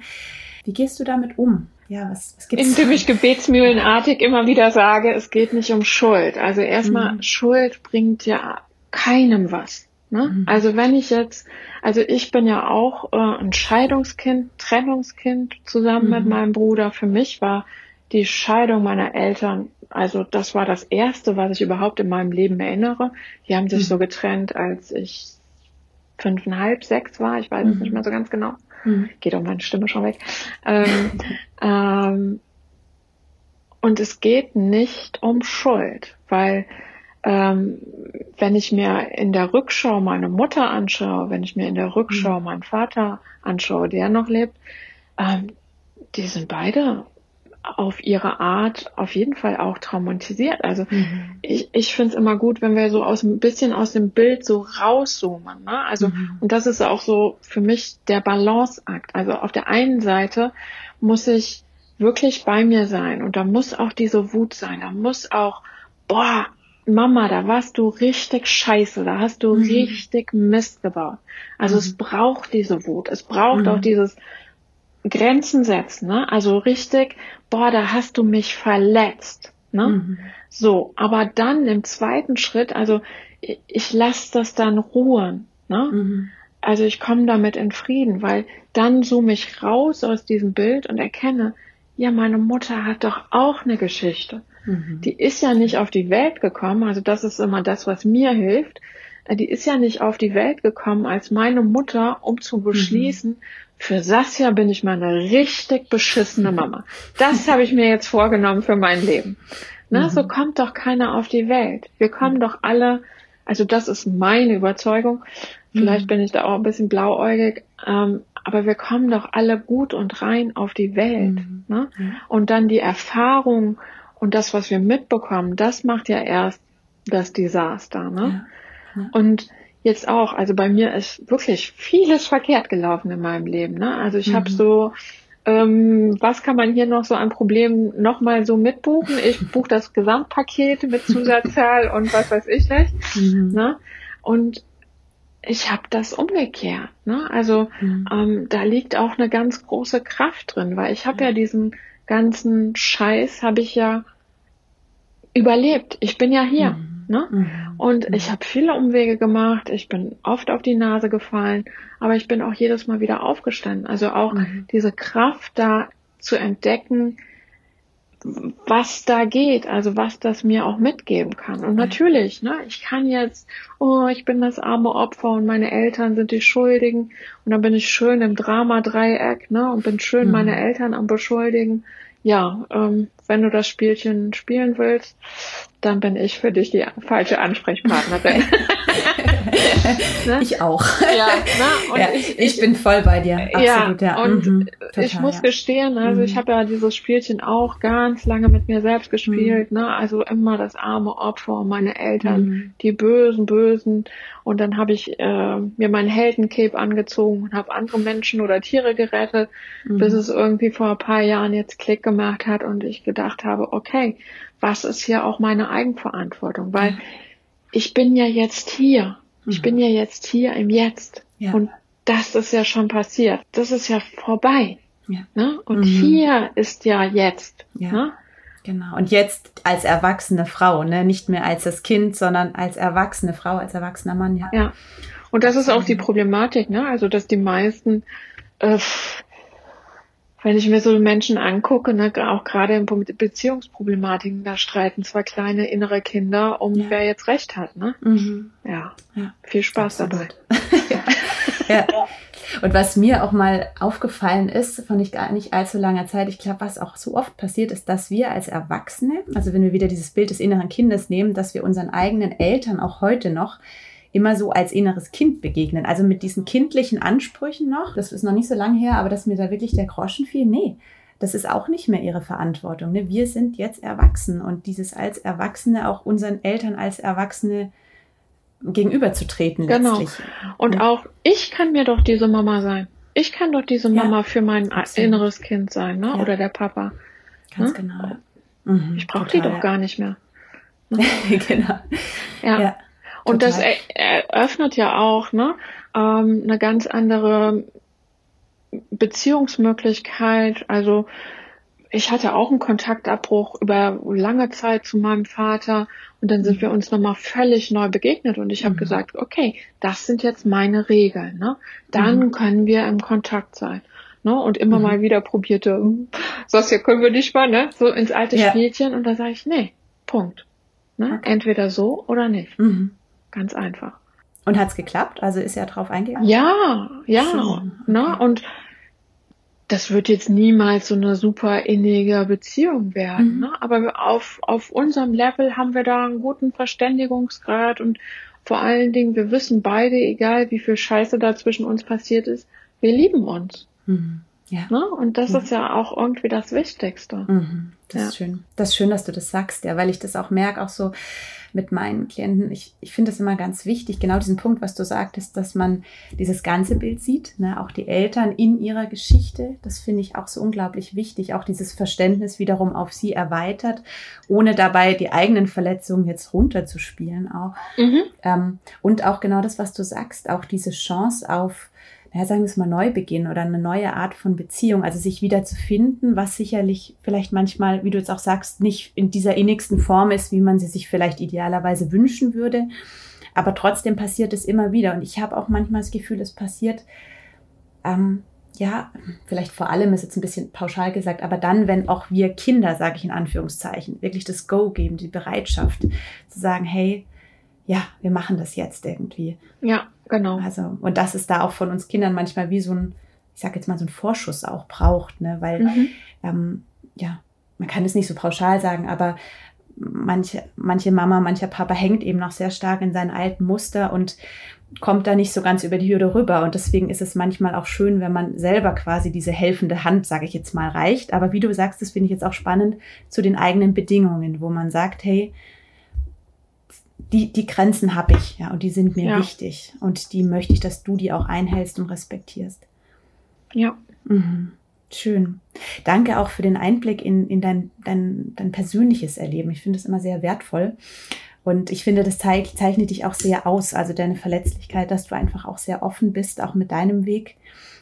S2: Wie gehst du damit um?
S3: Ja, was, was gibt's? Indem ich gebetsmühlenartig immer wieder sage, es geht nicht um Schuld. Also erstmal, mhm. Schuld bringt ja keinem was. Ne? Mhm. Also wenn ich jetzt, also ich bin ja auch äh, ein Scheidungskind, Trennungskind zusammen mhm. mit meinem Bruder. Für mich war die Scheidung meiner Eltern, also das war das erste, was ich überhaupt in meinem Leben erinnere. Die haben sich mhm. so getrennt, als ich fünfeinhalb, sechs war, ich weiß es nicht mhm. mehr so ganz genau. Mhm. Geht auch meine Stimme schon weg. Ähm, ähm, und es geht nicht um Schuld, weil ähm, wenn ich mir in der Rückschau meine Mutter anschaue, wenn ich mir in der Rückschau mhm. meinen Vater anschaue, der noch lebt, ähm, die sind beide auf ihre Art auf jeden Fall auch traumatisiert. Also mhm. ich, ich finde es immer gut, wenn wir so aus ein bisschen aus dem Bild so rauszoomen. Ne? Also mhm. und das ist auch so für mich der Balanceakt. Also auf der einen Seite muss ich wirklich bei mir sein und da muss auch diese Wut sein. Da muss auch boah Mama, da warst du richtig scheiße, da hast du mhm. richtig Mist gebaut. Also es mhm. braucht diese Wut, es braucht auch mhm. dieses Grenzen setzen, ne? Also richtig, boah, da hast du mich verletzt, ne? Mhm. So, aber dann im zweiten Schritt, also ich, ich lasse das dann ruhen, ne? Mhm. Also ich komme damit in Frieden, weil dann zoome ich raus aus diesem Bild und erkenne, ja, meine Mutter hat doch auch eine Geschichte. Mhm. Die ist ja nicht auf die Welt gekommen, also das ist immer das, was mir hilft. Die ist ja nicht auf die Welt gekommen als meine Mutter, um zu beschließen, mhm. Für Sasja bin ich mal eine richtig beschissene Mama. Das habe ich mir jetzt vorgenommen für mein Leben. Na, mhm. so kommt doch keiner auf die Welt. Wir kommen mhm. doch alle, also das ist meine Überzeugung. Vielleicht mhm. bin ich da auch ein bisschen blauäugig, ähm, aber wir kommen doch alle gut und rein auf die Welt. Mhm. Ne? Und dann die Erfahrung und das, was wir mitbekommen, das macht ja erst das Desaster. Ne? Ja. Und jetzt auch, also bei mir ist wirklich vieles verkehrt gelaufen in meinem Leben. Ne? Also ich mhm. habe so, ähm, was kann man hier noch so an Problemen nochmal so mitbuchen? Ich buche das Gesamtpaket mit Zusatzzahl und was weiß ich nicht. Mhm. Ne? Und ich habe das umgekehrt. Ne? Also mhm. ähm, da liegt auch eine ganz große Kraft drin, weil ich habe ja diesen ganzen Scheiß, habe ich ja überlebt. Ich bin ja hier. Mhm. Ne? Mhm. Und ich habe viele Umwege gemacht, ich bin oft auf die Nase gefallen, aber ich bin auch jedes Mal wieder aufgestanden. Also auch mhm. diese Kraft da zu entdecken, was da geht, also was das mir auch mitgeben kann. Und natürlich, ne, ich kann jetzt, oh, ich bin das arme Opfer und meine Eltern sind die Schuldigen und dann bin ich schön im Drama-Dreieck, ne, und bin schön mhm. meine Eltern am beschuldigen. Ja, ähm, wenn du das Spielchen spielen willst, dann bin ich für dich die falsche Ansprechpartnerin.
S2: ne? Ich auch. Ja, ne? ja ich, ich, bin voll bei dir.
S3: Absolut, ja. ja. Und mhm, total, ich muss ja. gestehen, also mhm. ich habe ja dieses Spielchen auch ganz lange mit mir selbst gespielt. Mhm. Ne? Also immer das arme Opfer, meine Eltern, mhm. die bösen, bösen. Und dann habe ich äh, mir meinen Heldencape angezogen und habe andere Menschen oder Tiere gerettet, bis mhm. es irgendwie vor ein paar Jahren jetzt Klick gemacht hat und ich gedacht habe, okay, was ist hier auch meine Eigenverantwortung? Weil mhm. ich bin ja jetzt hier. Ich mhm. bin ja jetzt hier im Jetzt. Ja. Und das ist ja schon passiert. Das ist ja vorbei. Ja. Ne? Und mhm. hier ist ja jetzt. Ja. Ne?
S2: Genau. Und jetzt als erwachsene Frau, ne? Nicht mehr als das Kind, sondern als erwachsene Frau, als erwachsener Mann, ja.
S3: Ja. Und das ist auch die Problematik, ne? Also, dass die meisten äh, wenn ich mir so Menschen angucke, ne, auch gerade in Beziehungsproblematiken, da streiten zwei kleine innere Kinder um, ja. wer jetzt recht hat. Ne? Mhm. Ja. ja. viel Spaß Absolut. dabei.
S2: ja. Und was mir auch mal aufgefallen ist, von nicht gar nicht allzu langer Zeit, ich glaube, was auch so oft passiert, ist, dass wir als Erwachsene, also wenn wir wieder dieses Bild des inneren Kindes nehmen, dass wir unseren eigenen Eltern auch heute noch immer so als inneres Kind begegnen. Also mit diesen kindlichen Ansprüchen noch. Das ist noch nicht so lange her, aber dass mir da wirklich der Groschen fiel. Nee, das ist auch nicht mehr ihre Verantwortung. Ne? Wir sind jetzt erwachsen und dieses als Erwachsene auch unseren Eltern als Erwachsene gegenüberzutreten
S3: genau. letztlich. Und ja. auch ich kann mir doch diese Mama sein. Ich kann doch diese Mama ja, für mein absolut. inneres Kind sein, ne? Ja. Oder der Papa.
S2: Ganz ne? genau.
S3: Mhm, ich brauche die doch gar nicht mehr.
S2: Ne? genau.
S3: Ja. Und das eröffnet ja auch ne, ähm, eine ganz andere Beziehungsmöglichkeit. Also ich hatte auch einen Kontaktabbruch über lange Zeit zu meinem Vater und dann sind mhm. wir uns nochmal völlig neu begegnet und ich habe mhm. gesagt, okay, das sind jetzt meine Regeln. Ne? Dann mhm. können wir im Kontakt sein. Ne? Und immer mhm. mal wieder probierte, hm, das hier können wir nicht mal, ne? so ins alte ja. Spielchen und da sage ich, nee, Punkt. Ne? Okay. Entweder so oder nicht. Mhm. Ganz einfach.
S2: Und hat es geklappt? Also ist er drauf eingegangen?
S3: Ja, ja. Schön. Ne? Okay. Und das wird jetzt niemals so eine super innige Beziehung werden. Mhm. Ne? Aber auf, auf unserem Level haben wir da einen guten Verständigungsgrad und vor allen Dingen, wir wissen beide, egal wie viel Scheiße da zwischen uns passiert ist, wir lieben uns. Mhm. Ja. Ne? Und das mhm. ist ja auch irgendwie das Wichtigste.
S2: Mhm. Das ja. ist schön. Das ist schön, dass du das sagst, ja, weil ich das auch merke, auch so mit meinen Klienten. Ich, ich finde das immer ganz wichtig, genau diesen Punkt, was du sagtest, dass man dieses ganze Bild sieht, ne? auch die Eltern in ihrer Geschichte. Das finde ich auch so unglaublich wichtig, auch dieses Verständnis wiederum auf sie erweitert, ohne dabei die eigenen Verletzungen jetzt runterzuspielen auch. Mhm. Ähm, und auch genau das, was du sagst, auch diese Chance auf naja, sagen wir es mal, Neubeginn oder eine neue Art von Beziehung, also sich wieder zu finden, was sicherlich vielleicht manchmal, wie du jetzt auch sagst, nicht in dieser innigsten Form ist, wie man sie sich vielleicht idealerweise wünschen würde. Aber trotzdem passiert es immer wieder. Und ich habe auch manchmal das Gefühl, es passiert, ähm, ja, vielleicht vor allem ist jetzt ein bisschen pauschal gesagt, aber dann, wenn auch wir Kinder, sage ich in Anführungszeichen, wirklich das Go geben, die Bereitschaft zu sagen, hey, ja, wir machen das jetzt irgendwie.
S3: Ja, genau.
S2: Also, und das ist da auch von uns Kindern manchmal wie so ein, ich sag jetzt mal, so ein Vorschuss auch braucht, ne? Weil, mhm. ähm, ja, man kann es nicht so pauschal sagen, aber manche, manche Mama, mancher Papa hängt eben noch sehr stark in seinen alten Muster und kommt da nicht so ganz über die Hürde rüber. Und deswegen ist es manchmal auch schön, wenn man selber quasi diese helfende Hand, sage ich jetzt mal, reicht. Aber wie du sagst, das finde ich jetzt auch spannend zu den eigenen Bedingungen, wo man sagt, hey, die, die Grenzen habe ich, ja, und die sind mir ja. wichtig. Und die möchte ich, dass du die auch einhältst und respektierst.
S3: Ja.
S2: Mhm. Schön. Danke auch für den Einblick in, in dein, dein, dein persönliches Erleben. Ich finde es immer sehr wertvoll. Und ich finde, das zeichnet dich auch sehr aus, also deine Verletzlichkeit, dass du einfach auch sehr offen bist, auch mit deinem Weg.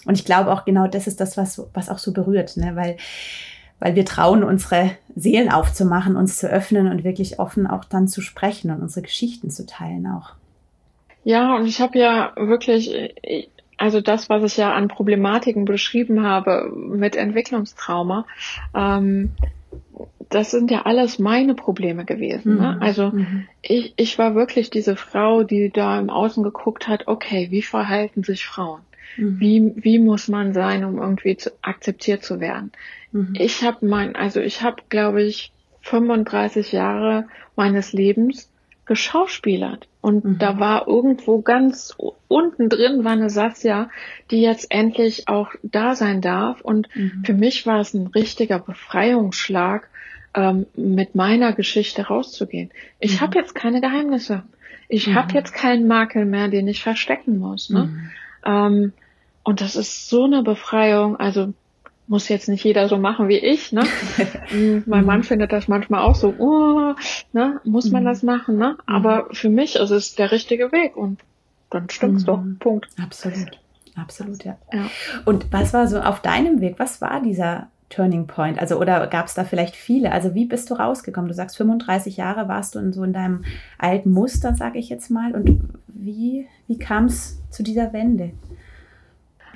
S2: Und ich glaube auch genau das ist das, was, was auch so berührt, ne? weil weil wir trauen, unsere Seelen aufzumachen, uns zu öffnen und wirklich offen auch dann zu sprechen und unsere Geschichten zu teilen auch.
S3: Ja, und ich habe ja wirklich, also das, was ich ja an Problematiken beschrieben habe mit Entwicklungstrauma, ähm, das sind ja alles meine Probleme gewesen. Ne? Mhm. Also mhm. ich, ich war wirklich diese Frau, die da im Außen geguckt hat, okay, wie verhalten sich Frauen? Mhm. Wie, wie muss man sein, um irgendwie zu, akzeptiert zu werden? Mhm. Ich habe mein, also ich habe, glaube ich, 35 Jahre meines Lebens geschauspielert. Und mhm. da war irgendwo ganz unten drin war eine Sasja, die jetzt endlich auch da sein darf. Und mhm. für mich war es ein richtiger Befreiungsschlag, ähm, mit meiner Geschichte rauszugehen. Ich mhm. habe jetzt keine Geheimnisse. Ich mhm. habe jetzt keinen Makel mehr, den ich verstecken muss. Ne? Mhm. Ähm, und das ist so eine Befreiung. Also muss jetzt nicht jeder so machen wie ich, ne? Mm, mein Mann mhm. findet das manchmal auch so, oh, ne? Muss man mhm. das machen, ne? Aber mhm. für mich ist es der richtige Weg und dann stimmt's doch. Punkt.
S2: Absolut. Absolut, ja. ja. Und was war so auf deinem Weg? Was war dieser Turning Point? Also, oder gab es da vielleicht viele? Also, wie bist du rausgekommen? Du sagst, 35 Jahre warst du in so in deinem alten Muster, sage ich jetzt mal. Und wie, wie kam es zu dieser Wende?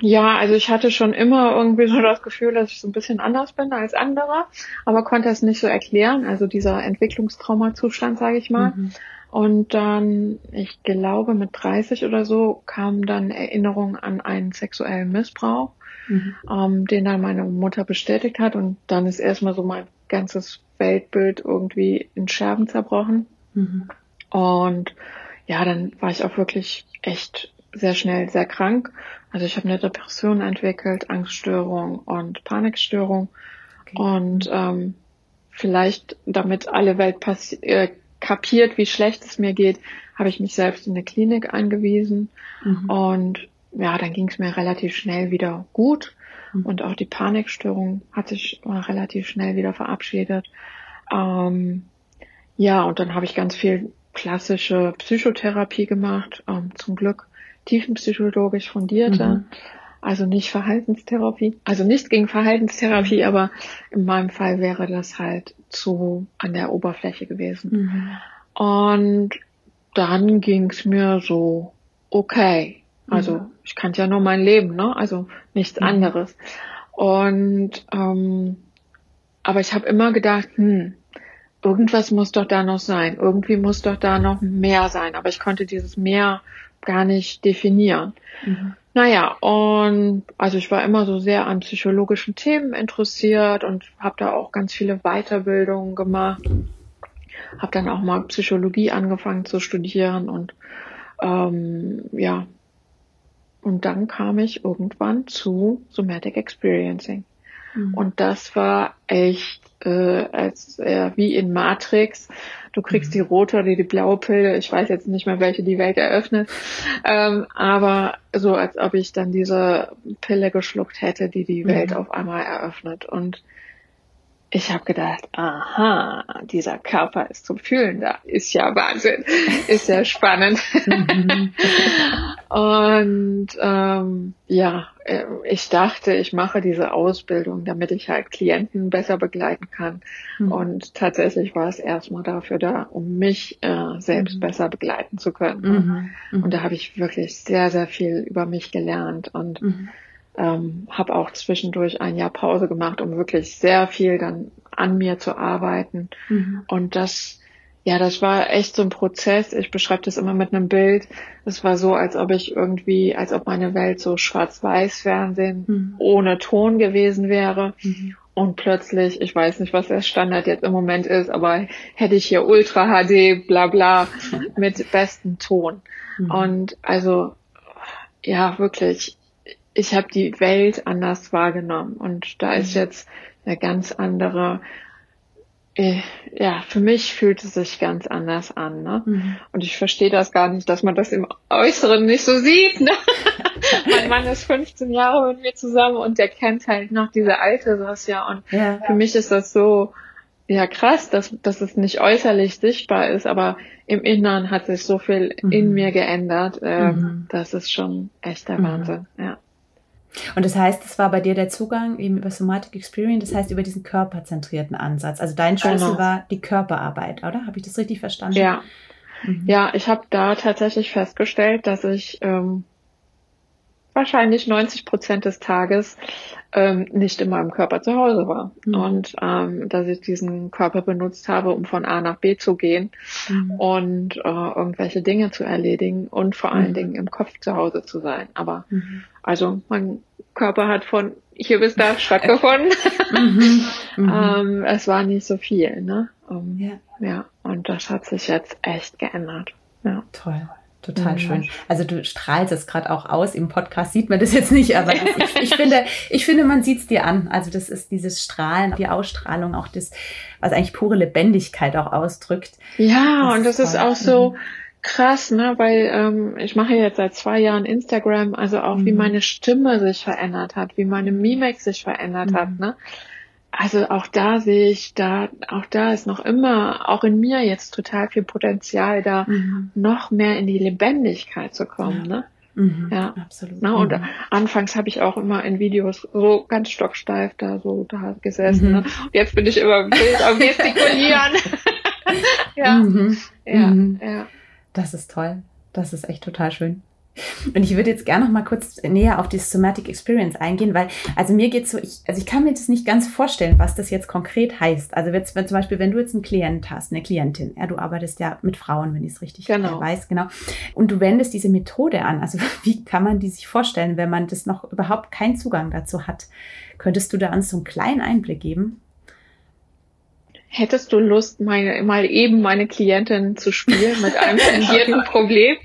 S3: Ja, also ich hatte schon immer irgendwie so das Gefühl, dass ich so ein bisschen anders bin als andere, aber konnte es nicht so erklären. Also dieser Entwicklungstraumazustand, sage ich mal. Mhm. Und dann, ich glaube, mit 30 oder so kam dann Erinnerung an einen sexuellen Missbrauch, mhm. ähm, den dann meine Mutter bestätigt hat. Und dann ist erstmal so mein ganzes Weltbild irgendwie in Scherben zerbrochen. Mhm. Und ja, dann war ich auch wirklich echt sehr schnell sehr krank. Also ich habe eine Depression entwickelt, Angststörung und Panikstörung. Okay. Und ähm, vielleicht, damit alle Welt äh, kapiert, wie schlecht es mir geht, habe ich mich selbst in eine Klinik eingewiesen. Mhm. Und ja, dann ging es mir relativ schnell wieder gut. Mhm. Und auch die Panikstörung hat sich relativ schnell wieder verabschiedet. Ähm, ja, und dann habe ich ganz viel klassische Psychotherapie gemacht, ähm, zum Glück tiefenpsychologisch fundierte. Mhm. Also nicht Verhaltenstherapie, also nicht gegen Verhaltenstherapie, aber in meinem Fall wäre das halt zu an der Oberfläche gewesen. Mhm. Und dann ging's mir so, okay, also mhm. ich kannte ja nur mein Leben, ne? Also nichts mhm. anderes. Und ähm, aber ich habe immer gedacht, hm, irgendwas muss doch da noch sein, irgendwie muss doch da noch mehr sein. Aber ich konnte dieses mehr gar nicht definieren. Mhm. Naja, und also ich war immer so sehr an psychologischen Themen interessiert und habe da auch ganz viele Weiterbildungen gemacht. Habe dann auch mal Psychologie angefangen zu studieren und ähm, ja. Und dann kam ich irgendwann zu Somatic Experiencing. Mhm. Und das war echt äh, als äh, wie in Matrix. Du kriegst mhm. die rote oder die blaue Pille. Ich weiß jetzt nicht mehr, welche die Welt eröffnet. Ähm, aber so, als ob ich dann diese Pille geschluckt hätte, die die Welt mhm. auf einmal eröffnet. Und ich habe gedacht, aha, dieser Körper ist zum Fühlen da. Ist ja Wahnsinn. Ist ja spannend. Und ähm, ja, äh, ich dachte, ich mache diese Ausbildung, damit ich halt Klienten besser begleiten kann. Mhm. Und tatsächlich war es erstmal dafür da, um mich äh, selbst mhm. besser begleiten zu können. Mhm. mhm. Und da habe ich wirklich sehr, sehr viel über mich gelernt und mhm ähm, habe auch zwischendurch ein Jahr Pause gemacht, um wirklich sehr viel dann an mir zu arbeiten. Mhm. Und das, ja, das war echt so ein Prozess. Ich beschreibe das immer mit einem Bild. Es war so, als ob ich irgendwie, als ob meine Welt so Schwarz-Weiß-Fernsehen mhm. ohne Ton gewesen wäre. Mhm. Und plötzlich, ich weiß nicht, was der Standard jetzt im Moment ist, aber hätte ich hier Ultra HD, bla bla, mit bestem Ton. Mhm. Und also, ja, wirklich, ich habe die Welt anders wahrgenommen und da ist mhm. jetzt eine ganz andere äh, ja, für mich fühlt es sich ganz anders an, ne? Mhm. Und ich verstehe das gar nicht, dass man das im Äußeren nicht so sieht, ne? mein Mann ist 15 Jahre mit mir zusammen und der kennt halt noch diese alte Sasja und ja. für mich ist das so, ja krass, dass, dass es nicht äußerlich sichtbar ist, aber im Inneren hat sich so viel mhm. in mir geändert. Äh, mhm. Das ist schon echt der mhm. Wahnsinn, ja.
S2: Und das heißt, das war bei dir der Zugang eben über Somatic Experience, das heißt über diesen körperzentrierten Ansatz. Also dein Schlüssel genau. war die Körperarbeit, oder? Habe ich das richtig verstanden?
S3: Ja. Mhm. Ja, ich habe da tatsächlich festgestellt, dass ich ähm, wahrscheinlich 90 Prozent des Tages ähm, nicht in meinem Körper zu Hause war. Mhm. Und ähm, dass ich diesen Körper benutzt habe, um von A nach B zu gehen mhm. und äh, irgendwelche Dinge zu erledigen und vor allen mhm. Dingen im Kopf zu Hause zu sein. Aber mhm. also mein Körper hat von hier bis da stattgefunden. Mhm. Mhm. ähm, es war nicht so viel, ne? Um, ähm, ja. ja, und das hat sich jetzt echt geändert. Ja.
S2: Toll. Total mhm. schön. Also du strahlst es gerade auch aus. Im Podcast sieht man das jetzt nicht, aber das, ich, ich, finde, ich finde, man sieht es dir an. Also das ist dieses Strahlen, die Ausstrahlung, auch das, was eigentlich pure Lebendigkeit auch ausdrückt.
S3: Ja, das und das ist, ist auch so mhm. krass, ne? Weil ähm, ich mache jetzt seit zwei Jahren Instagram, also auch mhm. wie meine Stimme sich verändert hat, wie meine Mimik sich verändert mhm. hat, ne? Also auch da sehe ich, da, auch da ist noch immer, auch in mir jetzt total viel Potenzial, da mhm. noch mehr in die Lebendigkeit zu kommen, ja. ne? Mhm, ja, absolut. Na, und mhm. anfangs habe ich auch immer in Videos so ganz stocksteif da so da gesessen. Mhm. Ne? Und jetzt bin ich immer wild am gestikulieren.
S2: ja. Mhm. ja, mhm. ja. Das ist toll. Das ist echt total schön. Und ich würde jetzt gerne noch mal kurz näher auf die Somatic Experience eingehen, weil, also mir geht so, ich, also ich kann mir das nicht ganz vorstellen, was das jetzt konkret heißt. Also jetzt, wenn zum Beispiel, wenn du jetzt einen Klient hast, eine Klientin, ja, du arbeitest ja mit Frauen, wenn ich es richtig genau. weiß, genau. Und du wendest diese Methode an. Also wie kann man die sich vorstellen, wenn man das noch überhaupt keinen Zugang dazu hat? Könntest du da uns so einen kleinen Einblick geben?
S3: Hättest du Lust, meine, mal eben meine Klientin zu spielen mit einem fingierten Problem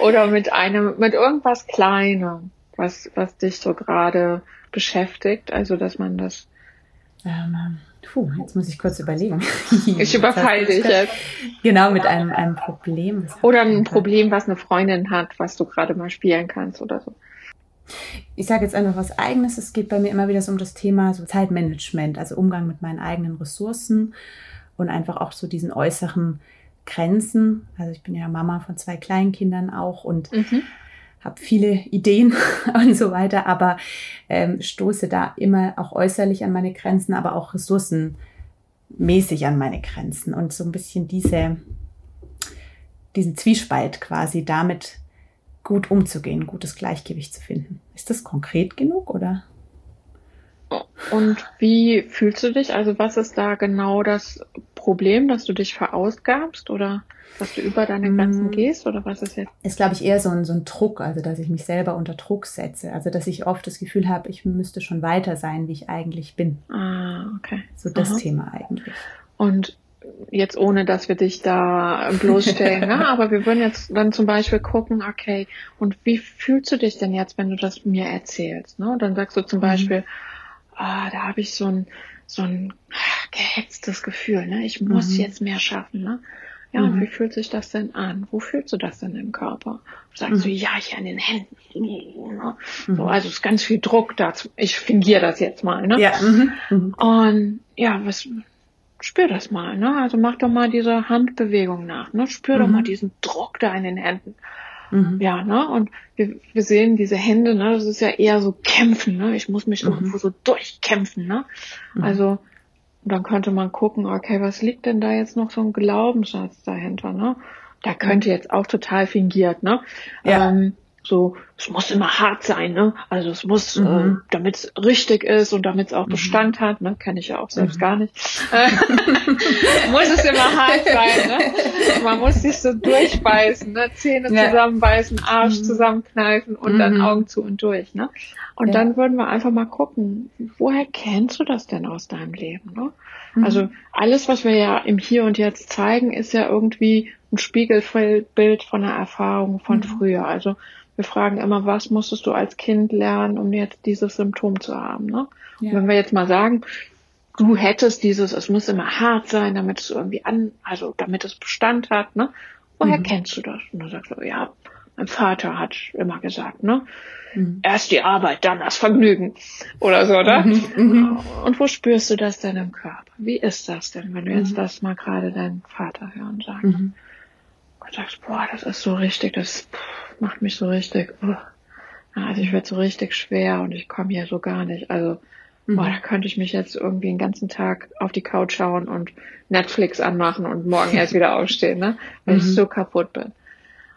S3: oder mit einem, mit irgendwas Kleinem, was, was dich so gerade beschäftigt? Also, dass man das.
S2: Ähm, puh, jetzt muss ich kurz überlegen.
S3: ich überfalle dich jetzt.
S2: Genau, mit einem, einem Problem.
S3: Oder ein Problem, was eine Freundin hat, was du gerade mal spielen kannst oder so
S2: ich sage jetzt einfach was Eigenes. Es geht bei mir immer wieder so um das Thema so Zeitmanagement, also Umgang mit meinen eigenen Ressourcen und einfach auch so diesen äußeren Grenzen. Also ich bin ja Mama von zwei Kleinkindern auch und mhm. habe viele Ideen und so weiter, aber ähm, stoße da immer auch äußerlich an meine Grenzen, aber auch ressourcenmäßig an meine Grenzen und so ein bisschen diese diesen Zwiespalt quasi damit gut umzugehen, gutes Gleichgewicht zu finden. Ist das konkret genug oder?
S3: Und wie fühlst du dich? Also was ist da genau das Problem, dass du dich verausgabst oder dass du über deine Grenzen mm. gehst oder was ist jetzt?
S2: Ist, glaube ich, eher so ein, so ein Druck, also dass ich mich selber unter Druck setze. Also dass ich oft das Gefühl habe, ich müsste schon weiter sein, wie ich eigentlich bin.
S3: Ah, okay.
S2: So das Aha. Thema eigentlich.
S3: Und jetzt ohne, dass wir dich da bloßstellen, ne? aber wir würden jetzt dann zum Beispiel gucken, okay, und wie fühlst du dich denn jetzt, wenn du das mir erzählst? Ne? Und dann sagst du zum mhm. Beispiel, ah, da habe ich so ein, so ein gehetztes Gefühl, ne? ich muss mhm. jetzt mehr schaffen. Ne? Ja, mhm. und wie fühlt sich das denn an? Wo fühlst du das denn im Körper? Sagst mhm. du, ja, hier an den Händen. Ne? Mhm. So, also ist ganz viel Druck da. Ich fingiere das jetzt mal. Ne?
S2: Ja.
S3: Mhm. Mhm. Und ja, was, spür das mal, ne? Also mach doch mal diese Handbewegung nach, ne? Spür mhm. doch mal diesen Druck da in den Händen. Mhm. Ja, ne? Und wir, wir sehen diese Hände, ne? Das ist ja eher so kämpfen, ne? Ich muss mich mhm. irgendwo so durchkämpfen, ne? Mhm. Also, dann könnte man gucken, okay, was liegt denn da jetzt noch so ein Glaubenssatz dahinter, ne? Da könnte jetzt auch total fingiert, ne? Ja. Ähm, so, es muss immer hart sein, ne? Also es muss, mhm. äh, damit es richtig ist und damit es auch mhm. Bestand hat, ne? Kenne ich ja auch selbst mhm. gar nicht. muss es immer hart sein, ne? Man muss sich so durchbeißen, ne? Zähne ja. zusammenbeißen, Arsch mhm. zusammenkneifen und dann mhm. Augen zu und durch, ne? Und ja. dann würden wir einfach mal gucken, woher kennst du das denn aus deinem Leben, ne? Mhm. Also alles, was wir ja im Hier und Jetzt zeigen, ist ja irgendwie ein Spiegelbild von einer Erfahrung von früher. Also wir fragen immer, was musstest du als Kind lernen, um jetzt dieses Symptom zu haben. Ne? Ja. Wenn wir jetzt mal sagen, du hättest dieses, es muss immer hart sein, damit es irgendwie an, also damit es Bestand hat, ne? Woher mhm. kennst du das? Und dann sagst du, ja, mein Vater hat immer gesagt, ne? Mhm. Erst die Arbeit, dann das Vergnügen. Oder so, ne? Mhm. mhm. Und wo spürst du das denn im Körper? Wie ist das denn, wenn du jetzt mhm. das mal gerade deinen Vater hören sagst? Mhm. Sagst, boah, das ist so richtig, das macht mich so richtig, uh. also ich werde so richtig schwer und ich komme hier so gar nicht. Also, mhm. boah, da könnte ich mich jetzt irgendwie den ganzen Tag auf die Couch schauen und Netflix anmachen und morgen erst wieder aufstehen, ne? Weil mhm. ich so kaputt bin.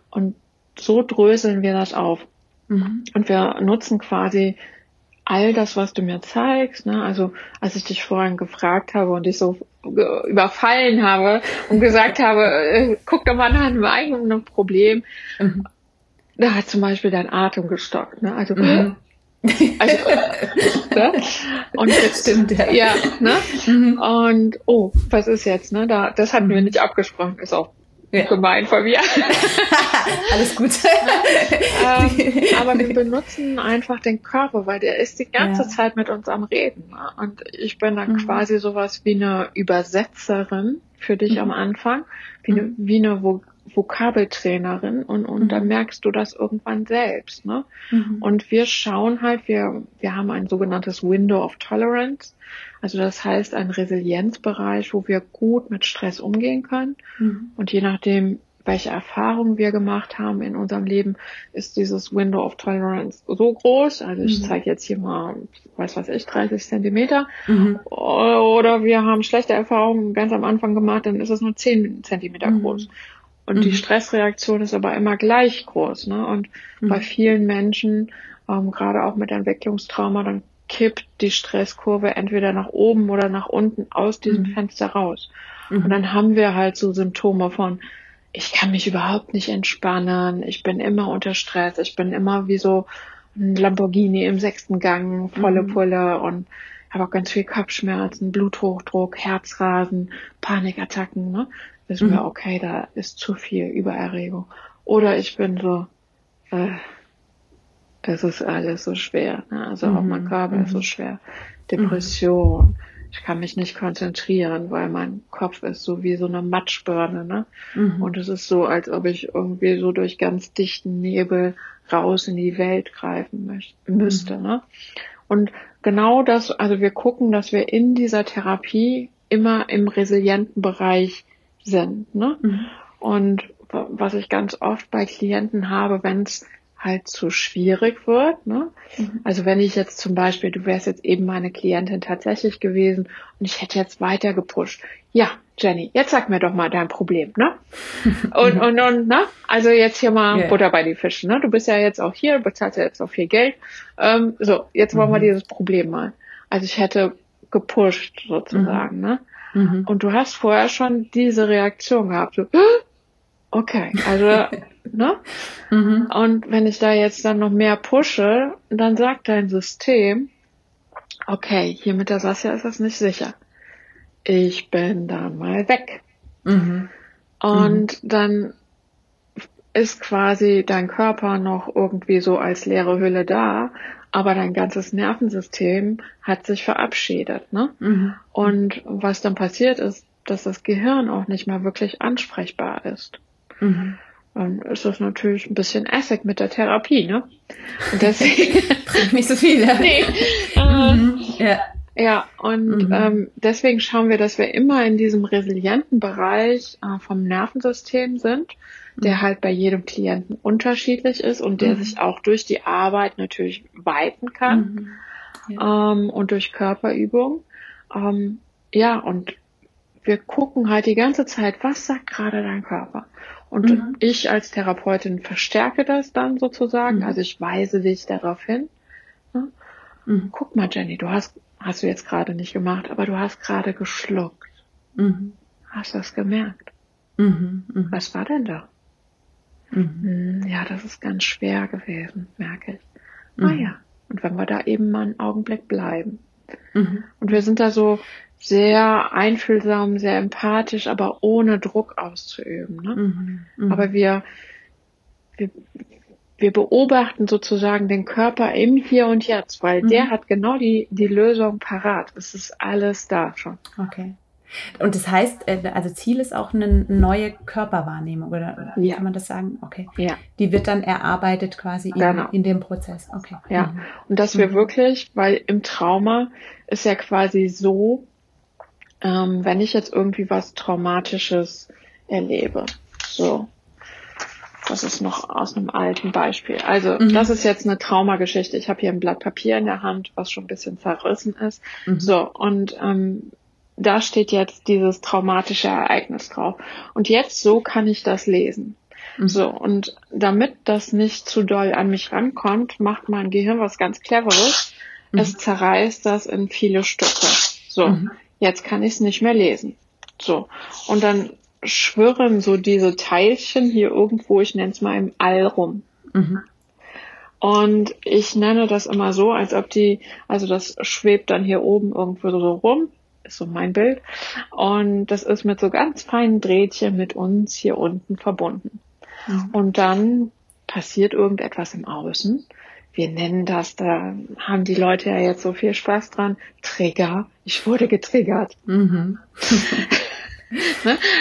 S3: Und so dröseln wir das auf. Mhm. Und wir nutzen quasi all das, was du mir zeigst, ne? Also als ich dich vorhin gefragt habe und dich so überfallen habe und gesagt habe, äh, guck doch mal nach einem eigenen Problem, mhm da hat zum Beispiel dein Atem gestockt. Ne? Also, mhm. also ne? und jetzt stimmt ja, ja ne? Mhm. und oh, was ist jetzt? Ne? Da, das hatten wir mhm. nicht abgesprochen, ist auch ja. gemein von mir.
S2: Alles gut.
S3: ähm, aber wir benutzen einfach den Körper, weil der ist die ganze ja. Zeit mit uns am Reden. Und ich bin dann mhm. quasi sowas wie eine Übersetzerin für dich mhm. am Anfang, wie eine, mhm. wie eine Vokabeltrainerin und, und mhm. dann merkst du das irgendwann selbst. Ne? Mhm. Und wir schauen halt, wir, wir haben ein sogenanntes Window of Tolerance. Also das heißt ein Resilienzbereich, wo wir gut mit Stress umgehen können. Mhm. Und je nachdem, welche Erfahrungen wir gemacht haben in unserem Leben, ist dieses Window of Tolerance so groß. Also ich mhm. zeige jetzt hier mal, weiß was ich, 30 Zentimeter. Mhm. Oder wir haben schlechte Erfahrungen ganz am Anfang gemacht, dann ist es nur 10 Zentimeter mhm. groß. Und mhm. die Stressreaktion ist aber immer gleich groß. Ne? Und mhm. bei vielen Menschen, ähm, gerade auch mit Entwicklungstrauma, dann kippt die Stresskurve entweder nach oben oder nach unten aus diesem mhm. Fenster raus. Mhm. Und dann haben wir halt so Symptome von, ich kann mich überhaupt nicht entspannen, ich bin immer unter Stress, ich bin immer wie so ein Lamborghini im sechsten Gang, volle mhm. Pulle und habe auch ganz viel Kopfschmerzen, Bluthochdruck, Herzrasen, Panikattacken, ne? Wissen mhm. wir, okay, da ist zu viel Übererregung. Oder ich bin so, äh, es ist alles so schwer, ne? Also mhm. auch mein Körper ist so mhm. schwer. Depression, ich kann mich nicht konzentrieren, weil mein Kopf ist so wie so eine Matschbirne, ne? Mhm. Und es ist so, als ob ich irgendwie so durch ganz dichten Nebel raus in die Welt greifen möcht müsste, mhm. ne? Und genau das, also wir gucken, dass wir in dieser Therapie immer im resilienten Bereich sind, ne? Mhm. Und was ich ganz oft bei Klienten habe, wenn es halt zu schwierig wird. Ne? Mhm. Also wenn ich jetzt zum Beispiel, du wärst jetzt eben meine Klientin tatsächlich gewesen und ich hätte jetzt weiter gepusht. Ja, Jenny, jetzt sag mir doch mal dein Problem, ne? Und, und, und, ne? Also jetzt hier mal yeah. Butter bei die Fische, ne? Du bist ja jetzt auch hier, bezahlst ja jetzt auch viel Geld. Ähm, so, jetzt wollen wir mhm. dieses Problem mal. Also ich hätte gepusht sozusagen, mhm. ne? Mhm. Und du hast vorher schon diese Reaktion gehabt. So, okay, also Ne? Mhm. Und wenn ich da jetzt dann noch mehr pushe, dann sagt dein System, okay, hier mit der Sasja ist das nicht sicher. Ich bin da mal weg. Mhm. Und mhm. dann ist quasi dein Körper noch irgendwie so als leere Hülle da, aber dein ganzes Nervensystem hat sich verabschiedet. Ne? Mhm. Und was dann passiert ist, dass das Gehirn auch nicht mehr wirklich ansprechbar ist. Mhm dann ist das natürlich ein bisschen Essig mit der Therapie, ne?
S2: Und deswegen bringt nicht so viel. Ja. Nee.
S3: Mhm. ja. Ja, und mhm. ähm, deswegen schauen wir, dass wir immer in diesem resilienten Bereich äh, vom Nervensystem sind, der mhm. halt bei jedem Klienten unterschiedlich ist und der mhm. sich auch durch die Arbeit natürlich weiten kann mhm. ja. ähm, und durch Körperübung. Ähm, ja, und wir gucken halt die ganze Zeit, was sagt gerade dein Körper? Und mhm. ich als Therapeutin verstärke das dann sozusagen. Mhm. Also ich weise dich darauf hin. Ne? Guck mal, Jenny, du hast, hast du jetzt gerade nicht gemacht, aber du hast gerade geschluckt. Mhm. Hast du das gemerkt? Was war denn da? Hm, ja, das ist ganz schwer gewesen, merke ich. Ah ja. Und wenn wir da eben mal einen Augenblick bleiben. Und wir sind da so sehr einfühlsam, sehr empathisch, aber ohne Druck auszuüben. Ne? Mhm, mh. Aber wir, wir, wir beobachten sozusagen den Körper im Hier und Jetzt, weil mhm. der hat genau die, die Lösung parat. Es ist alles da schon.
S2: Okay. Und das heißt, äh, also Ziel ist auch eine neue Körperwahrnehmung, oder wie ja. kann man das sagen? Okay. Ja. Die wird dann erarbeitet quasi in, genau. in dem Prozess. Okay.
S3: Ja. Mhm. Und dass wir mhm. wirklich, weil im Trauma ist ja quasi so, ähm, wenn ich jetzt irgendwie was Traumatisches erlebe. So. Das ist noch aus einem alten Beispiel. Also, mhm. das ist jetzt eine Traumageschichte. Ich habe hier ein Blatt Papier in der Hand, was schon ein bisschen zerrissen ist. Mhm. So, und ähm, da steht jetzt dieses traumatische Ereignis drauf. Und jetzt so kann ich das lesen. Mhm. So, und damit das nicht zu doll an mich rankommt, macht mein Gehirn was ganz Cleveres. Mhm. Es zerreißt das in viele Stücke. So, mhm jetzt kann ich es nicht mehr lesen. So. Und dann schwirren so diese Teilchen hier irgendwo, ich nenne es mal im All rum. Mhm. Und ich nenne das immer so, als ob die, also das schwebt dann hier oben irgendwo so rum, ist so mein Bild. Und das ist mit so ganz feinen Drähtchen mit uns hier unten verbunden. Mhm. Und dann passiert irgendetwas im Außen wir nennen das, da haben die Leute ja jetzt so viel Spaß dran, Trigger. Ich wurde getriggert. Mhm.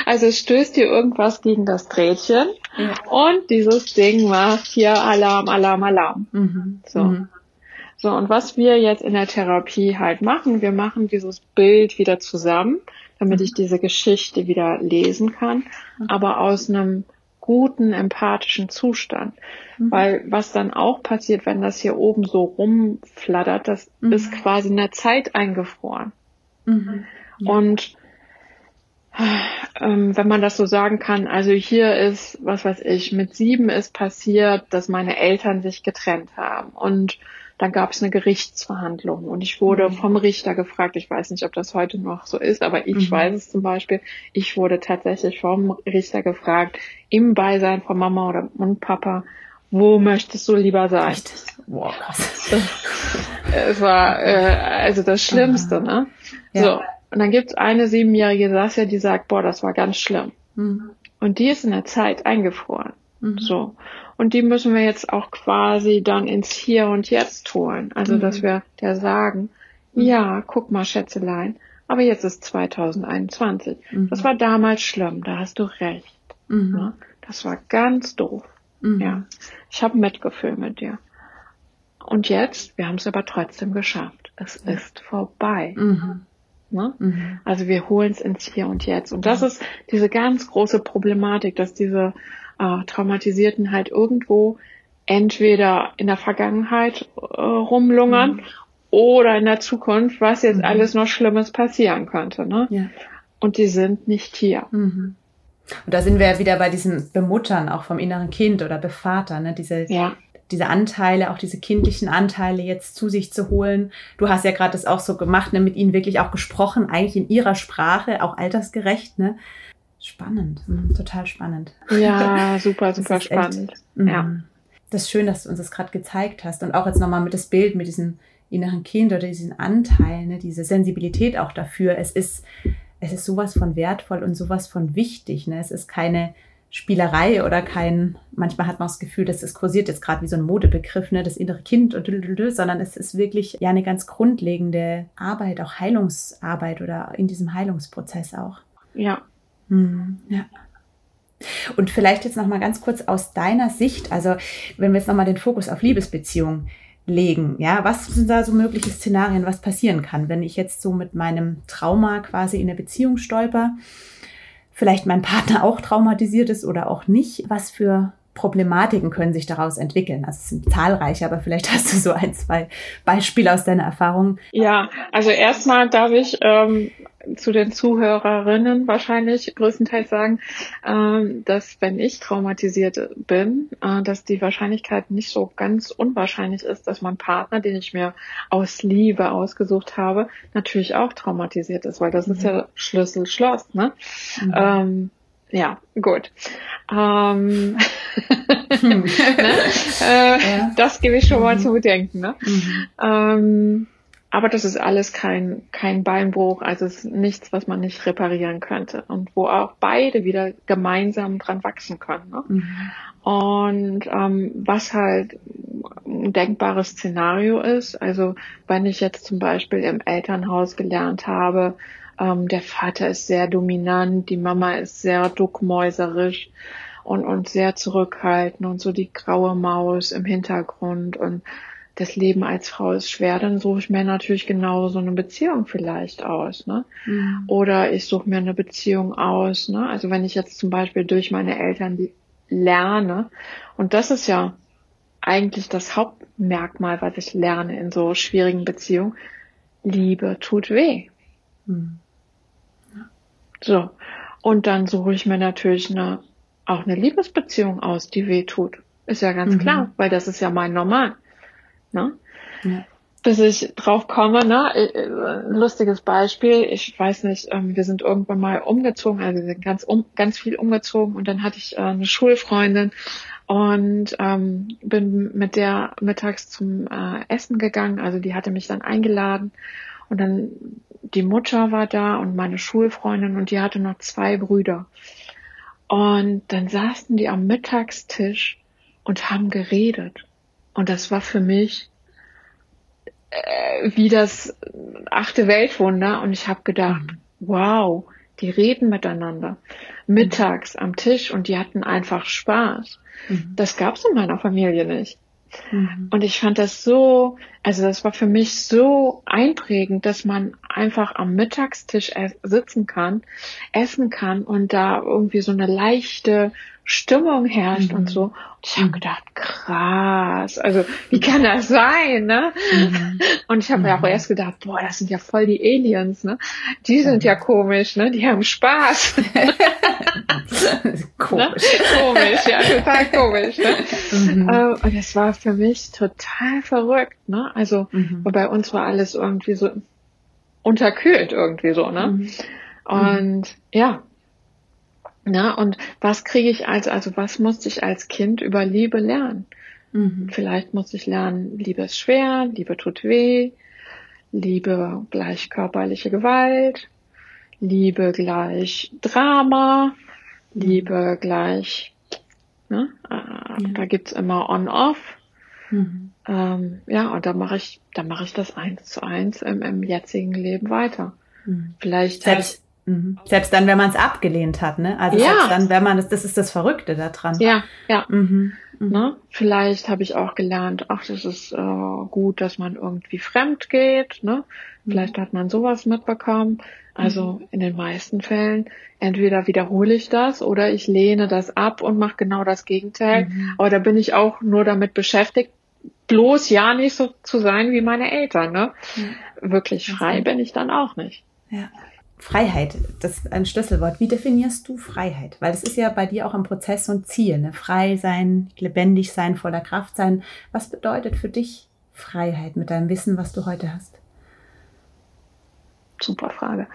S3: Also es stößt hier irgendwas gegen das Drähtchen ja. und dieses Ding macht hier Alarm, Alarm, Alarm. Mhm. So. Mhm. So, und was wir jetzt in der Therapie halt machen, wir machen dieses Bild wieder zusammen, damit ich diese Geschichte wieder lesen kann, aber aus einem guten empathischen Zustand. Mhm. Weil was dann auch passiert, wenn das hier oben so rumflattert, das mhm. ist quasi in der Zeit eingefroren. Mhm. Und ähm, wenn man das so sagen kann, also hier ist, was weiß ich, mit sieben ist passiert, dass meine Eltern sich getrennt haben und dann gab es eine Gerichtsverhandlung und ich wurde mhm. vom Richter gefragt, ich weiß nicht, ob das heute noch so ist, aber ich mhm. weiß es zum Beispiel, ich wurde tatsächlich vom Richter gefragt, im Beisein von Mama oder und Papa, wo möchtest du lieber sein? Wow, krass. es war äh, also das Schlimmste, ne? Ja. So, und dann gibt's eine siebenjährige Sasja, die sagt, boah, das war ganz schlimm. Mhm. Und die ist in der Zeit eingefroren. Mhm. So. Und die müssen wir jetzt auch quasi dann ins Hier und Jetzt holen. Also, mhm. dass wir der sagen, mhm. ja, guck mal, Schätzelein, aber jetzt ist 2021. Mhm. Das war damals schlimm, da hast du recht. Mhm. Ja, das war ganz doof. Ja, ich habe Mitgefühl mit dir. Und jetzt, wir haben es aber trotzdem geschafft. Es ist vorbei. Mhm. Ne? Mhm. Also wir holen es ins Hier und Jetzt. Und das ist diese ganz große Problematik, dass diese äh, Traumatisierten halt irgendwo entweder in der Vergangenheit äh, rumlungern mhm. oder in der Zukunft, was jetzt mhm. alles noch Schlimmes passieren könnte. Ne? Ja. Und die sind nicht hier.
S2: Mhm. Und da sind wir ja wieder bei diesem Bemuttern auch vom inneren Kind oder Bevater, ne? Diese ja diese Anteile, auch diese kindlichen Anteile jetzt zu sich zu holen. Du hast ja gerade das auch so gemacht, ne, mit ihnen wirklich auch gesprochen, eigentlich in ihrer Sprache, auch altersgerecht, ne? Spannend, mhm, total spannend.
S3: Ja, super, super spannend. Echt, mhm. ja.
S2: Das ist schön, dass du uns das gerade gezeigt hast und auch jetzt nochmal mit das Bild, mit diesem inneren Kind oder diesen Anteil, ne, diese Sensibilität auch dafür. Es ist, es ist sowas von wertvoll und sowas von wichtig. Ne? Es ist keine Spielerei oder kein, manchmal hat man das Gefühl, dass es kursiert jetzt gerade wie so ein Modebegriff, ne, das innere Kind und sondern es ist wirklich ja eine ganz grundlegende Arbeit, auch Heilungsarbeit oder in diesem Heilungsprozess auch.
S3: Ja.
S2: Hm, ja. Und vielleicht jetzt nochmal ganz kurz aus deiner Sicht, also wenn wir jetzt nochmal den Fokus auf Liebesbeziehungen legen, ja, was sind da so mögliche Szenarien, was passieren kann, wenn ich jetzt so mit meinem Trauma quasi in eine Beziehung stolper? vielleicht mein Partner auch traumatisiert ist oder auch nicht. Was für Problematiken können sich daraus entwickeln? Also es sind zahlreiche, aber vielleicht hast du so ein, zwei Beispiele aus deiner Erfahrung.
S3: Ja, also erstmal darf ich ähm, zu den Zuhörerinnen wahrscheinlich größtenteils sagen, äh, dass wenn ich traumatisiert bin, äh, dass die Wahrscheinlichkeit nicht so ganz unwahrscheinlich ist, dass mein Partner, den ich mir aus Liebe ausgesucht habe, natürlich auch traumatisiert ist, weil das mhm. ist ja Schlüssel Schloss, ne? Mhm. Ähm, ja, gut. Ähm, ne? äh, ja. Das gebe ich schon mal mhm. zu bedenken. Ne? Mhm. Ähm, aber das ist alles kein, kein Beinbruch, also es ist nichts, was man nicht reparieren könnte und wo auch beide wieder gemeinsam dran wachsen können. Ne? Mhm. Und ähm, was halt ein denkbares Szenario ist, also wenn ich jetzt zum Beispiel im Elternhaus gelernt habe, ähm, der Vater ist sehr dominant, die Mama ist sehr duckmäuserisch und, und sehr zurückhaltend und so die graue Maus im Hintergrund und das Leben als Frau ist schwer, dann suche ich mir natürlich genau so eine Beziehung vielleicht aus, ne? Mhm. Oder ich suche mir eine Beziehung aus, ne? Also wenn ich jetzt zum Beispiel durch meine Eltern lerne, und das ist ja eigentlich das Hauptmerkmal, was ich lerne in so schwierigen Beziehungen, Liebe tut weh. Mhm. So. Und dann suche ich mir natürlich eine, auch eine Liebesbeziehung aus, die weh tut. Ist ja ganz mhm. klar, weil das ist ja mein Normal. Ne? Ja. Bis ich drauf komme, ne? Äh, äh, lustiges Beispiel. Ich weiß nicht, ähm, wir sind irgendwann mal umgezogen, also wir sind ganz, um, ganz viel umgezogen und dann hatte ich äh, eine Schulfreundin und ähm, bin mit der mittags zum äh, Essen gegangen. Also die hatte mich dann eingeladen und dann die Mutter war da und meine Schulfreundin und die hatte noch zwei Brüder. Und dann saßen die am Mittagstisch und haben geredet. Und das war für mich äh, wie das achte Weltwunder. Und ich habe gedacht, wow, die reden miteinander. Mittags am Tisch und die hatten einfach Spaß. Mhm. Das gab's in meiner Familie nicht. Mhm. Und ich fand das so, also das war für mich so einprägend, dass man einfach am Mittagstisch sitzen kann, essen kann und da irgendwie so eine leichte Stimmung herrscht mhm. und so. Und ich habe mhm. gedacht, krass, also wie kann das sein, ne? Mhm. Und ich habe mir auch mhm. erst gedacht, boah, das sind ja voll die Aliens, ne? Die sind ja komisch, ne? Die haben Spaß. komisch. Ne? Komisch, ja, total komisch. Ne? Mhm. Äh, und es war für mich total verrückt, ne? Also mhm. bei uns war alles irgendwie so unterkühlt irgendwie so, ne? Und ja, na, und was kriege ich als, also was musste ich als Kind über Liebe lernen? Mhm. Vielleicht musste ich lernen, Liebe ist schwer, Liebe tut weh, Liebe gleich körperliche Gewalt, Liebe gleich Drama, Liebe gleich, ne? Äh, ja. da gibt's immer On-Off. Mhm. Ähm, ja, und da mache ich, da mache ich das eins zu eins im, im jetzigen Leben weiter.
S2: Mhm. Vielleicht selbst, Mhm. Selbst dann, wenn man es abgelehnt hat, ne? Also ja. selbst dann, wenn man das, das ist das Verrückte daran.
S3: Ja, ja. Mhm. Mhm. Ne? Vielleicht habe ich auch gelernt, ach, das ist äh, gut, dass man irgendwie fremd geht, ne? Mhm. Vielleicht hat man sowas mitbekommen. Also mhm. in den meisten Fällen entweder wiederhole ich das oder ich lehne das ab und mache genau das Gegenteil. Mhm. Aber da bin ich auch nur damit beschäftigt, bloß ja nicht so zu sein wie meine Eltern. Ne? Wirklich frei bin ich dann auch nicht.
S2: Ja. Freiheit, das ist ein Schlüsselwort. Wie definierst du Freiheit? Weil es ist ja bei dir auch im Prozess so ein Ziel, ne? frei sein, lebendig sein, voller Kraft sein. Was bedeutet für dich Freiheit mit deinem Wissen, was du heute hast?
S3: Super Frage.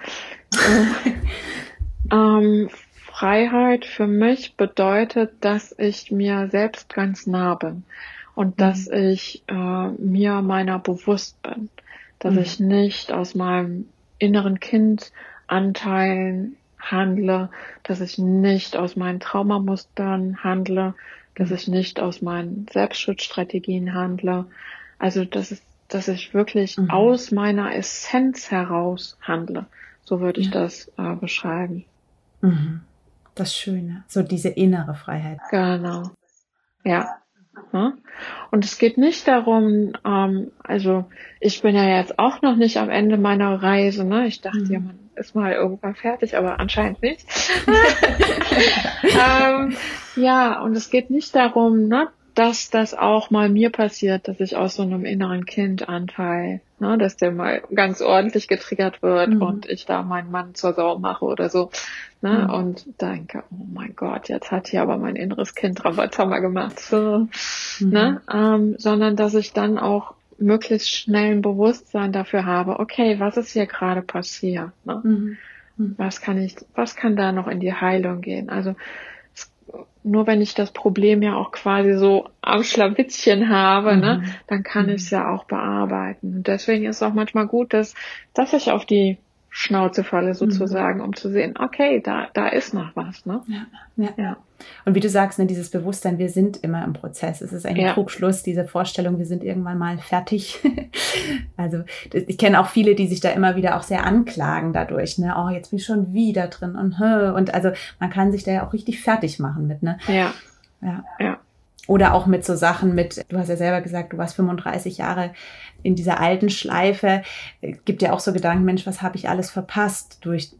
S3: ähm, Freiheit für mich bedeutet, dass ich mir selbst ganz nah bin und mhm. dass ich äh, mir meiner bewusst bin, dass mhm. ich nicht aus meinem inneren Kind Anteilen handle, dass ich nicht aus meinen Traumamustern handle, dass ich nicht aus meinen Selbstschutzstrategien handle. Also, dass, es, dass ich wirklich mhm. aus meiner Essenz heraus handle. So würde ich ja. das äh, beschreiben.
S2: Mhm. Das Schöne, so diese innere Freiheit.
S3: Genau. Ja. Ne? Und es geht nicht darum, ähm, also ich bin ja jetzt auch noch nicht am Ende meiner Reise. Ne? Ich dachte mhm. ja, man ist mal irgendwann fertig, aber anscheinend nicht. ähm, ja, und es geht nicht darum, ne, dass das auch mal mir passiert, dass ich aus so einem inneren Kindanteil, ne, dass der mal ganz ordentlich getriggert wird mhm. und ich da meinen Mann zur Sau mache oder so. Ne, mhm. Und denke, oh mein Gott, jetzt hat hier aber mein inneres Kind Rabatama gemacht. So, mhm. ne, ähm, sondern dass ich dann auch möglichst schnell ein Bewusstsein dafür habe, okay, was ist hier gerade passiert? Ne? Mhm. Mhm. Was kann ich, was kann da noch in die Heilung gehen? Also nur wenn ich das Problem ja auch quasi so am Schlawittchen habe, ne, mhm. ne, dann kann mhm. ich es ja auch bearbeiten. Und deswegen ist es auch manchmal gut, dass, dass ich auf die Schnauzefalle sozusagen, mhm. um zu sehen, okay, da, da ist noch was. Ne?
S2: Ja, ja. ja. Und wie du sagst, ne, dieses Bewusstsein, wir sind immer im Prozess. Es ist ein ja. Trugschluss, diese Vorstellung, wir sind irgendwann mal fertig. also ich kenne auch viele, die sich da immer wieder auch sehr anklagen dadurch. Ne? Oh, jetzt bin ich schon wieder drin und und also man kann sich da ja auch richtig fertig machen mit. Ne?
S3: Ja.
S2: Ja. ja. Oder auch mit so Sachen mit, du hast ja selber gesagt, du warst 35 Jahre in dieser alten Schleife. Gibt ja auch so Gedanken, Mensch, was habe ich alles verpasst durch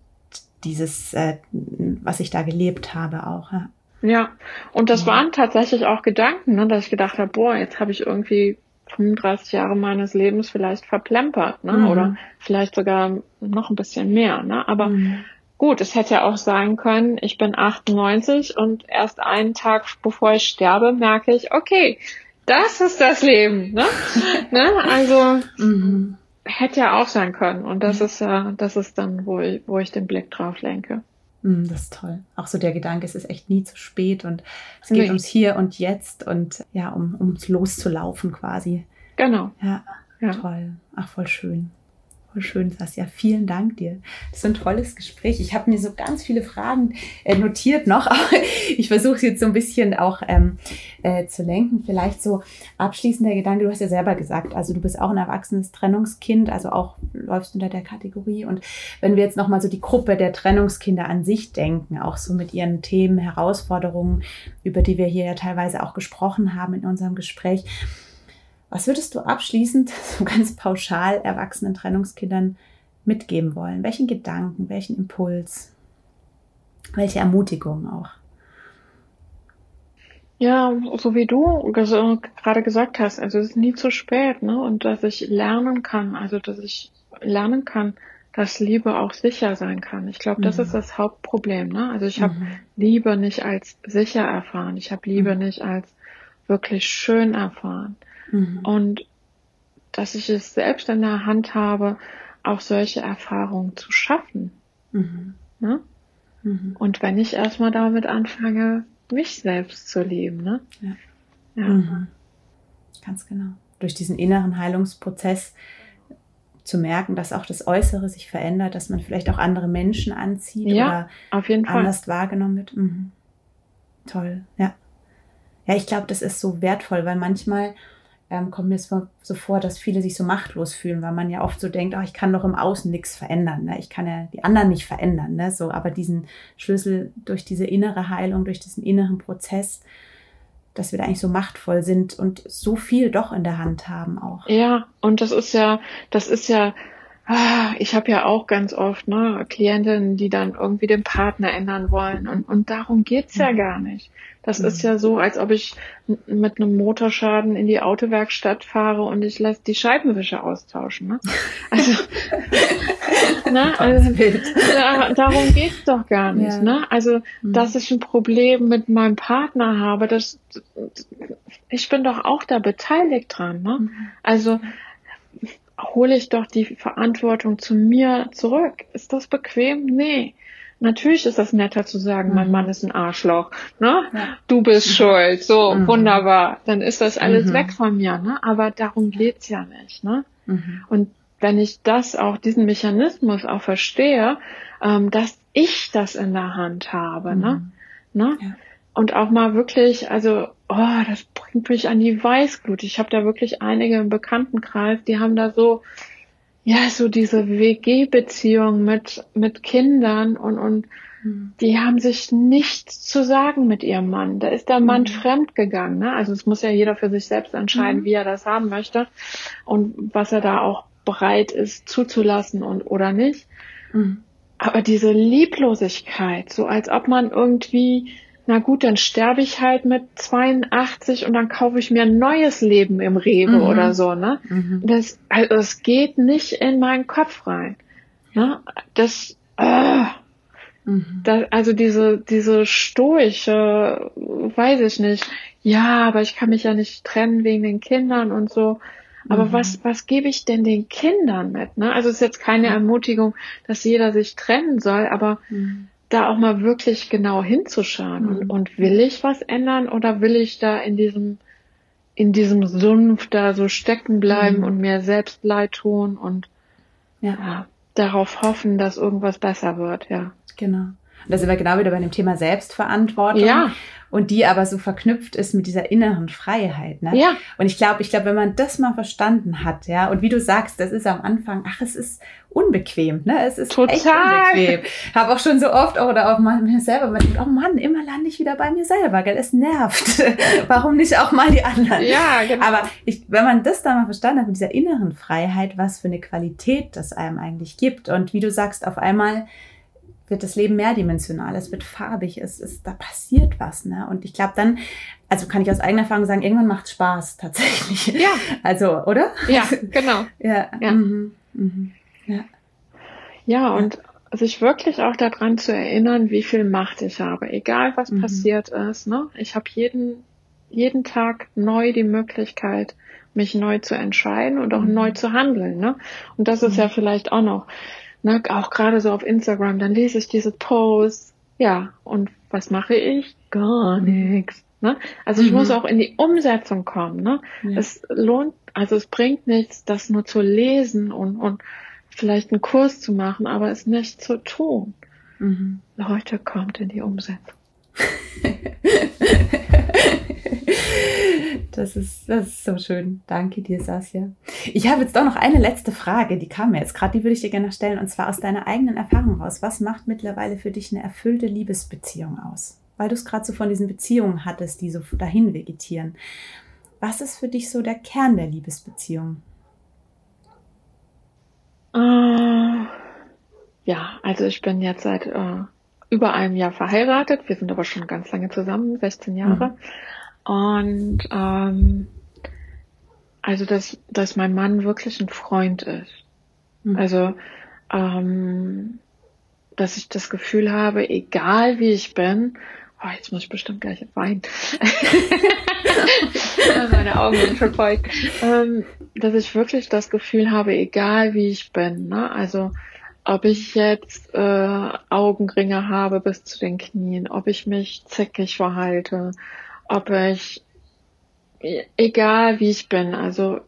S2: dieses, äh, was ich da gelebt habe auch. Ja,
S3: ja. und das ja. waren tatsächlich auch Gedanken, ne, dass ich gedacht habe, boah, jetzt habe ich irgendwie 35 Jahre meines Lebens vielleicht verplempert, ne? Mhm. Oder vielleicht sogar noch ein bisschen mehr, ne? Aber mhm. Gut, es hätte ja auch sein können, ich bin 98 und erst einen Tag bevor ich sterbe, merke ich, okay, das ist das Leben. Ne? ne? Also mhm. hätte ja auch sein können. Und das ist ja, das ist dann, wo ich, wo ich den Blick drauf lenke.
S2: Mhm, das ist toll. Auch so der Gedanke, es ist echt nie zu spät und es geht nee. ums Hier und Jetzt und ja, um ums loszulaufen quasi.
S3: Genau.
S2: Ja, ja. toll. Ach, voll schön. Voll schön, Sasja. Vielen Dank dir. Das ist ein tolles Gespräch. Ich habe mir so ganz viele Fragen äh, notiert noch. ich versuche jetzt so ein bisschen auch ähm, äh, zu lenken. Vielleicht so abschließender Gedanke. Du hast ja selber gesagt, also du bist auch ein erwachsenes Trennungskind, also auch läufst unter der Kategorie. Und wenn wir jetzt nochmal so die Gruppe der Trennungskinder an sich denken, auch so mit ihren Themen, Herausforderungen, über die wir hier ja teilweise auch gesprochen haben in unserem Gespräch was würdest du abschließend, so ganz pauschal erwachsenen Trennungskindern mitgeben wollen? Welchen Gedanken, welchen Impuls, welche Ermutigung auch?
S3: Ja, so wie du gerade gesagt hast, also es ist nie zu spät, ne? Und dass ich lernen kann, also dass ich lernen kann, dass Liebe auch sicher sein kann. Ich glaube, das mhm. ist das Hauptproblem, ne? Also ich habe mhm. Liebe nicht als sicher erfahren, ich habe Liebe mhm. nicht als wirklich schön erfahren. Mhm. Und dass ich es selbst in der Hand habe, auch solche Erfahrungen zu schaffen. Mhm. Ne? Mhm. Und wenn ich erstmal damit anfange, mich selbst zu lieben. Ne? Ja.
S2: ja. Mhm. Ganz genau. Durch diesen inneren Heilungsprozess zu merken, dass auch das Äußere sich verändert, dass man vielleicht auch andere Menschen anzieht ja, oder
S3: jeden Fall.
S2: anders wahrgenommen wird. Mhm. Toll, ja. Ja, ich glaube, das ist so wertvoll, weil manchmal ähm, kommt mir so, so, vor, dass viele sich so machtlos fühlen, weil man ja oft so denkt, oh, ich kann doch im Außen nichts verändern. Ne? Ich kann ja die anderen nicht verändern. Ne? So, aber diesen Schlüssel durch diese innere Heilung, durch diesen inneren Prozess, dass wir da eigentlich so machtvoll sind und so viel doch in der Hand haben auch.
S3: Ja, und das ist ja, das ist ja ich habe ja auch ganz oft ne, Klientinnen, die dann irgendwie den Partner ändern wollen. Und, und darum geht's ja mhm. gar nicht. Das mhm. ist ja so, als ob ich mit einem Motorschaden in die Autowerkstatt fahre und ich lasse die Scheibenwische austauschen. Ne? Also, ne, also da, darum geht's doch gar nicht. Ja. Ne? Also, mhm. dass ich ein Problem mit meinem Partner habe, das, ich bin doch auch da beteiligt dran. Ne? Mhm. Also hole ich doch die Verantwortung zu mir zurück. Ist das bequem? Nee. Natürlich ist das netter zu sagen, mhm. mein Mann ist ein Arschloch, ne? Ja. Du bist mhm. schuld, so mhm. wunderbar. Dann ist das alles mhm. weg von mir, ne? Aber darum geht's ja nicht, ne? Mhm. Und wenn ich das auch, diesen Mechanismus auch verstehe, ähm, dass ich das in der Hand habe, ne? Ne? Ja. Und auch mal wirklich, also oh, das bringt mich an die Weißglut. Ich habe da wirklich einige im Bekanntenkreis, die haben da so, ja, so diese WG-Beziehung mit, mit Kindern und, und mhm. die haben sich nichts zu sagen mit ihrem Mann. Da ist der Mann mhm. fremd gegangen. Ne? Also es muss ja jeder für sich selbst entscheiden, mhm. wie er das haben möchte und was er da auch bereit ist zuzulassen und oder nicht. Mhm. Aber diese Lieblosigkeit, so als ob man irgendwie na gut, dann sterbe ich halt mit 82 und dann kaufe ich mir ein neues Leben im Rewe mhm. oder so, ne? Mhm. Das, also es geht nicht in meinen Kopf rein. Ne? Das, äh, mhm. das, also diese, diese stoische, weiß ich nicht, ja, aber ich kann mich ja nicht trennen wegen den Kindern und so. Aber mhm. was, was gebe ich denn den Kindern mit? Ne? Also es ist jetzt keine Ermutigung, dass jeder sich trennen soll, aber mhm da auch mal wirklich genau hinzuschauen. Mhm. Und, und will ich was ändern oder will ich da in diesem, in diesem Sumpf da so stecken bleiben mhm. und mir selbst leid tun und ja. ja. darauf hoffen, dass irgendwas besser wird, ja.
S2: Genau. Und da sind wir genau wieder bei dem Thema Selbstverantwortung. Ja und die aber so verknüpft ist mit dieser inneren Freiheit. Ne? Ja. Und ich glaube, ich glaube, wenn man das mal verstanden hat, ja, und wie du sagst, das ist am Anfang, ach, es ist unbequem, ne? Es ist Total. echt unbequem. Habe auch schon so oft oder auch mal mir selber, man denkt, oh Mann, immer lande ich wieder bei mir selber, gell? Es nervt. Warum nicht auch mal die anderen? Ja, genau. Aber ich, wenn man das dann mal verstanden hat mit dieser inneren Freiheit, was für eine Qualität das einem eigentlich gibt und wie du sagst, auf einmal wird das Leben mehrdimensional, es wird farbig, es ist, da passiert was, ne? Und ich glaube dann, also kann ich aus eigener Erfahrung sagen, irgendwann macht Spaß tatsächlich. Ja. Also, oder?
S3: Ja, genau.
S2: ja. Ja. Mhm. Mhm.
S3: ja. Ja, und sich wirklich auch daran zu erinnern, wie viel Macht ich habe, egal was mhm. passiert ist. Ne? Ich habe jeden, jeden Tag neu die Möglichkeit, mich neu zu entscheiden und auch mhm. neu zu handeln. Ne? Und das ist mhm. ja vielleicht auch noch ne, auch gerade so auf Instagram, dann lese ich diese Posts, ja, und was mache ich? Gar nichts. Ne? Also ich mhm. muss auch in die Umsetzung kommen. Ne? Ja. Es lohnt, also es bringt nichts, das nur zu lesen und, und vielleicht einen Kurs zu machen, aber es nicht zu tun. Mhm. Leute, kommt in die Umsetzung.
S2: Das ist, das ist so schön. Danke dir, Sasja. Ich habe jetzt doch noch eine letzte Frage, die kam mir jetzt gerade, die würde ich dir gerne stellen, und zwar aus deiner eigenen Erfahrung raus. Was macht mittlerweile für dich eine erfüllte Liebesbeziehung aus? Weil du es gerade so von diesen Beziehungen hattest, die so dahin vegetieren. Was ist für dich so der Kern der Liebesbeziehung?
S3: Uh, ja, also ich bin jetzt seit uh, über einem Jahr verheiratet. Wir sind aber schon ganz lange zusammen, 16 Jahre. Mhm. Und ähm, also dass, dass mein Mann wirklich ein Freund ist. Mhm. Also ähm, dass ich das Gefühl habe, egal wie ich bin, oh, jetzt muss ich bestimmt gleich weinen. Meine Augen sind schon voll. Ähm, dass ich wirklich das Gefühl habe, egal wie ich bin, ne? also ob ich jetzt äh, Augenringe habe bis zu den Knien, ob ich mich zickig verhalte, ob ich, egal wie ich bin, also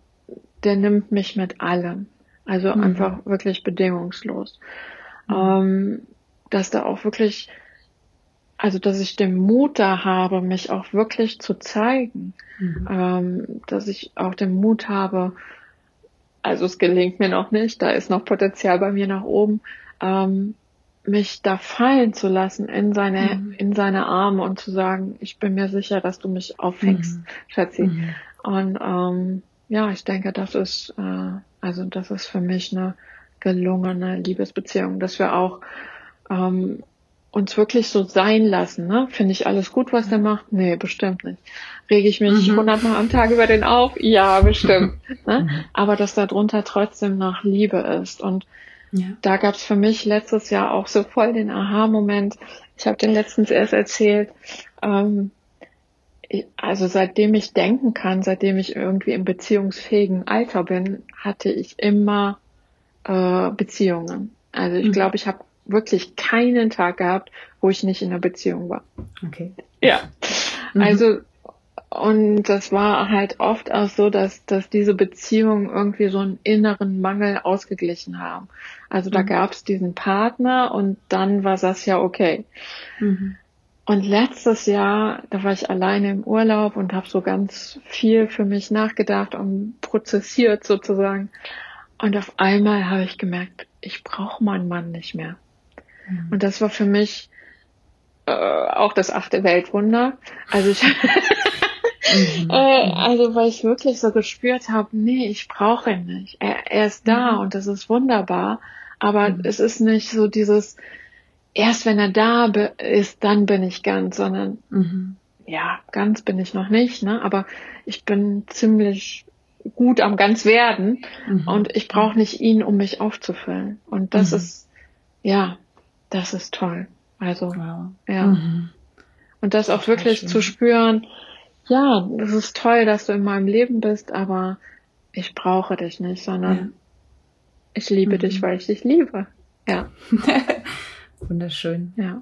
S3: der nimmt mich mit allem. Also mhm. einfach wirklich bedingungslos. Mhm. Ähm, dass da auch wirklich, also dass ich den Mut da habe, mich auch wirklich zu zeigen. Mhm. Ähm, dass ich auch den Mut habe, also es gelingt mir noch nicht, da ist noch Potenzial bei mir nach oben, ähm, mich da fallen zu lassen in seine, mhm. in seine Arme und zu sagen, ich bin mir sicher, dass du mich auffängst, mhm. Schatzi. Mhm. Und ähm, ja, ich denke, das ist, äh, also das ist für mich eine gelungene Liebesbeziehung, dass wir auch ähm, uns wirklich so sein lassen. Ne? Finde ich alles gut, was der macht? Nee, bestimmt nicht. Rege ich mich mhm. hundertmal am Tag über den auf? Ja, bestimmt. ne? Mhm. Aber dass da drunter trotzdem noch Liebe ist. Und ja. da gab es für mich letztes Jahr auch so voll den Aha-Moment. Ich habe den letztens erst erzählt. Ähm, also seitdem ich denken kann, seitdem ich irgendwie im beziehungsfähigen Alter bin, hatte ich immer äh, Beziehungen. Also ich mhm. glaube, ich habe wirklich keinen Tag gehabt, wo ich nicht in einer Beziehung war.
S2: Okay.
S3: Ja. Mhm. Also, und das war halt oft auch so, dass, dass diese Beziehungen irgendwie so einen inneren Mangel ausgeglichen haben. Also da mhm. gab es diesen Partner und dann war das ja okay. Mhm. Und letztes Jahr, da war ich alleine im Urlaub und habe so ganz viel für mich nachgedacht und prozessiert sozusagen. Und auf einmal habe ich gemerkt, ich brauche meinen Mann nicht mehr. Mhm. Und das war für mich äh, auch das achte Weltwunder. Also ich mhm. äh, also weil ich wirklich so gespürt habe, nee, ich brauche ihn nicht. Er, er ist da mhm. und das ist wunderbar. Aber mhm. es ist nicht so dieses, erst wenn er da ist, dann bin ich ganz, sondern mhm. ja, ganz bin ich noch nicht, ne? Aber ich bin ziemlich gut am ganz werden mhm. und ich brauche nicht ihn, um mich aufzufüllen. Und das ist ja, das ist toll. Also, wow. ja. Und das auch wirklich schön. zu spüren, ja, das ist toll, dass du in meinem Leben bist, aber ich brauche dich nicht, sondern ja. ich liebe mhm. dich, weil ich dich liebe. Ja.
S2: Wunderschön.
S3: Ja.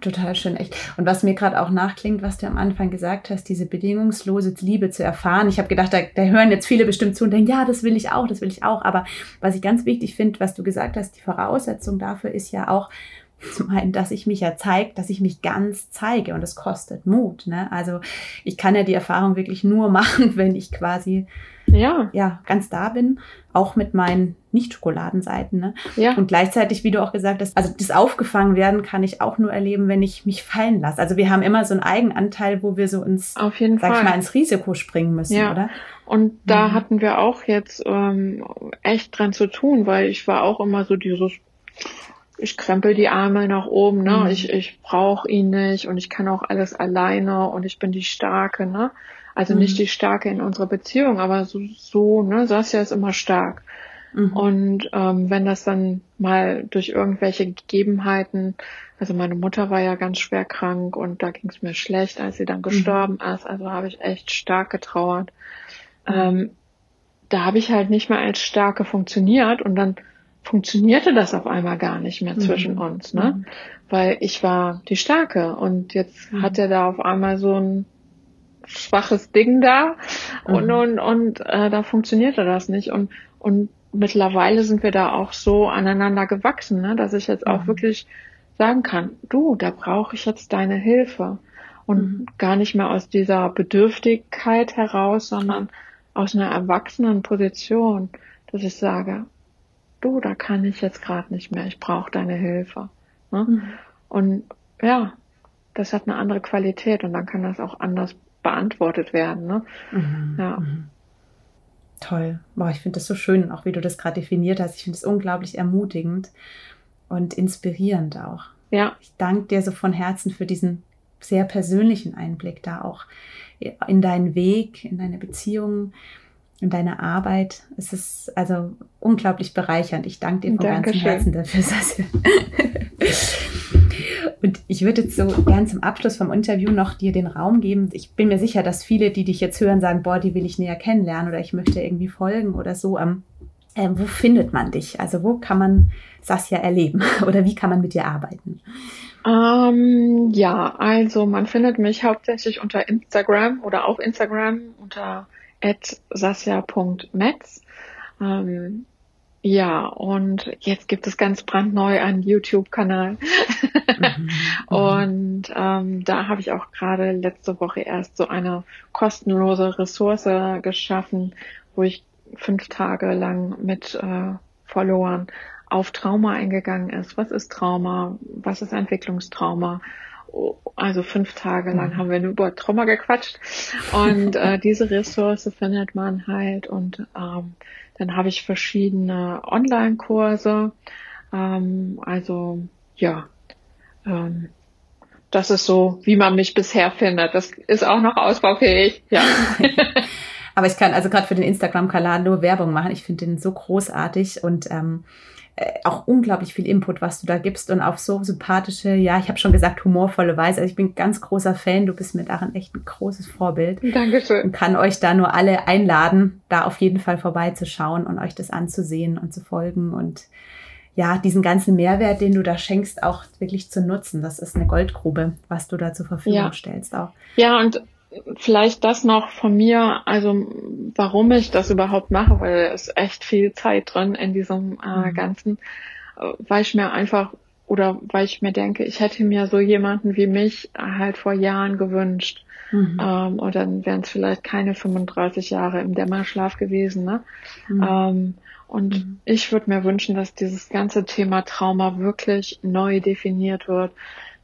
S2: Total schön, echt. Und was mir gerade auch nachklingt, was du am Anfang gesagt hast, diese bedingungslose Liebe zu erfahren. Ich habe gedacht, da, da, hören jetzt viele bestimmt zu und denken, ja, das will ich auch, das will ich auch. Aber was ich ganz wichtig finde, was du gesagt hast, die Voraussetzung dafür ist ja auch, zum einen, dass ich mich ja zeige, dass ich mich ganz zeige und es kostet Mut. Ne? Also ich kann ja die Erfahrung wirklich nur machen, wenn ich quasi ja, ja ganz da bin, auch mit meinen Nicht-Schokoladenseiten. Ne? Ja. Und gleichzeitig, wie du auch gesagt hast, also das Aufgefangen werden kann ich auch nur erleben, wenn ich mich fallen lasse. Also wir haben immer so einen Eigenanteil, wo wir so ins,
S3: Auf jeden
S2: sag
S3: Fall.
S2: ich mal, ins Risiko springen müssen, ja. oder?
S3: Und da mhm. hatten wir auch jetzt ähm, echt dran zu tun, weil ich war auch immer so dieses ich krempel die Arme nach oben, ne? Mhm. Ich, ich brauche ihn nicht und ich kann auch alles alleine und ich bin die Starke, ne? Also mhm. nicht die Starke in unserer Beziehung, aber so, so ne? Saskia ist immer stark. Mhm. Und ähm, wenn das dann mal durch irgendwelche Gegebenheiten, also meine Mutter war ja ganz schwer krank und da ging es mir schlecht, als sie dann mhm. gestorben ist, also habe ich echt stark getrauert. Mhm. Ähm, da habe ich halt nicht mehr als Starke funktioniert und dann funktionierte das auf einmal gar nicht mehr zwischen mhm. uns, ne? Mhm. Weil ich war die Starke und jetzt mhm. hat er da auf einmal so ein schwaches Ding da und mhm. und, und äh, da funktionierte das nicht und und mittlerweile sind wir da auch so aneinander gewachsen, ne, dass ich jetzt auch mhm. wirklich sagen kann, du, da brauche ich jetzt deine Hilfe und mhm. gar nicht mehr aus dieser Bedürftigkeit heraus, sondern aus einer erwachsenen Position, dass ich sage, du, da kann ich jetzt gerade nicht mehr, ich brauche deine Hilfe. Ne? Mhm. Und ja, das hat eine andere Qualität und dann kann das auch anders beantwortet werden. Ne? Mhm. Ja. Mhm.
S2: Toll. Boah, ich finde das so schön, auch wie du das gerade definiert hast. Ich finde es unglaublich ermutigend und inspirierend auch.
S3: Ja.
S2: Ich danke dir so von Herzen für diesen sehr persönlichen Einblick da auch in deinen Weg, in deine Beziehungen, in deine Arbeit. Es ist also unglaublich bereichernd. Ich danke dir von ganzem Herzen dafür, Saskia. Und ich würde jetzt so gern zum Abschluss vom Interview noch dir den Raum geben. Ich bin mir sicher, dass viele, die dich jetzt hören, sagen, boah, die will ich näher kennenlernen oder ich möchte irgendwie folgen oder so. Ähm, äh, wo findet man dich? Also wo kann man Sasja erleben oder wie kann man mit dir arbeiten?
S3: Ähm, ja, also man findet mich hauptsächlich unter Instagram oder auf Instagram unter sasja.metz. Ähm, ja, und jetzt gibt es ganz brandneu einen YouTube-Kanal. Mhm. und ähm, da habe ich auch gerade letzte Woche erst so eine kostenlose Ressource geschaffen, wo ich fünf Tage lang mit äh, Followern auf Trauma eingegangen ist. Was ist Trauma? Was ist Entwicklungstrauma? Also fünf Tage lang mhm. haben wir nur über Trauma gequatscht. Und äh, diese Ressource findet man halt. Und ähm, dann habe ich verschiedene Online-Kurse. Ähm, also ja, ähm, das ist so, wie man mich bisher findet. Das ist auch noch ausbaufähig. Ja.
S2: Aber ich kann also gerade für den Instagram-Kanal nur Werbung machen. Ich finde den so großartig und ähm, äh, auch unglaublich viel Input, was du da gibst und auf so sympathische, ja, ich habe schon gesagt, humorvolle Weise. Also ich bin ein ganz großer Fan. Du bist mir darin echt ein großes Vorbild.
S3: Dankeschön.
S2: Und kann euch da nur alle einladen, da auf jeden Fall vorbeizuschauen und euch das anzusehen und zu folgen und ja, diesen ganzen Mehrwert, den du da schenkst, auch wirklich zu nutzen. Das ist eine Goldgrube, was du da zur Verfügung ja. stellst auch.
S3: Ja, und vielleicht das noch von mir, also warum ich das überhaupt mache, weil es ist echt viel Zeit drin in diesem äh, mhm. Ganzen, äh, weil ich mir einfach oder weil ich mir denke, ich hätte mir so jemanden wie mich halt vor Jahren gewünscht. Mhm. Ähm, und dann wären es vielleicht keine 35 Jahre im Dämmerschlaf gewesen. Ne? Mhm. Ähm, und mhm. ich würde mir wünschen, dass dieses ganze Thema Trauma wirklich neu definiert wird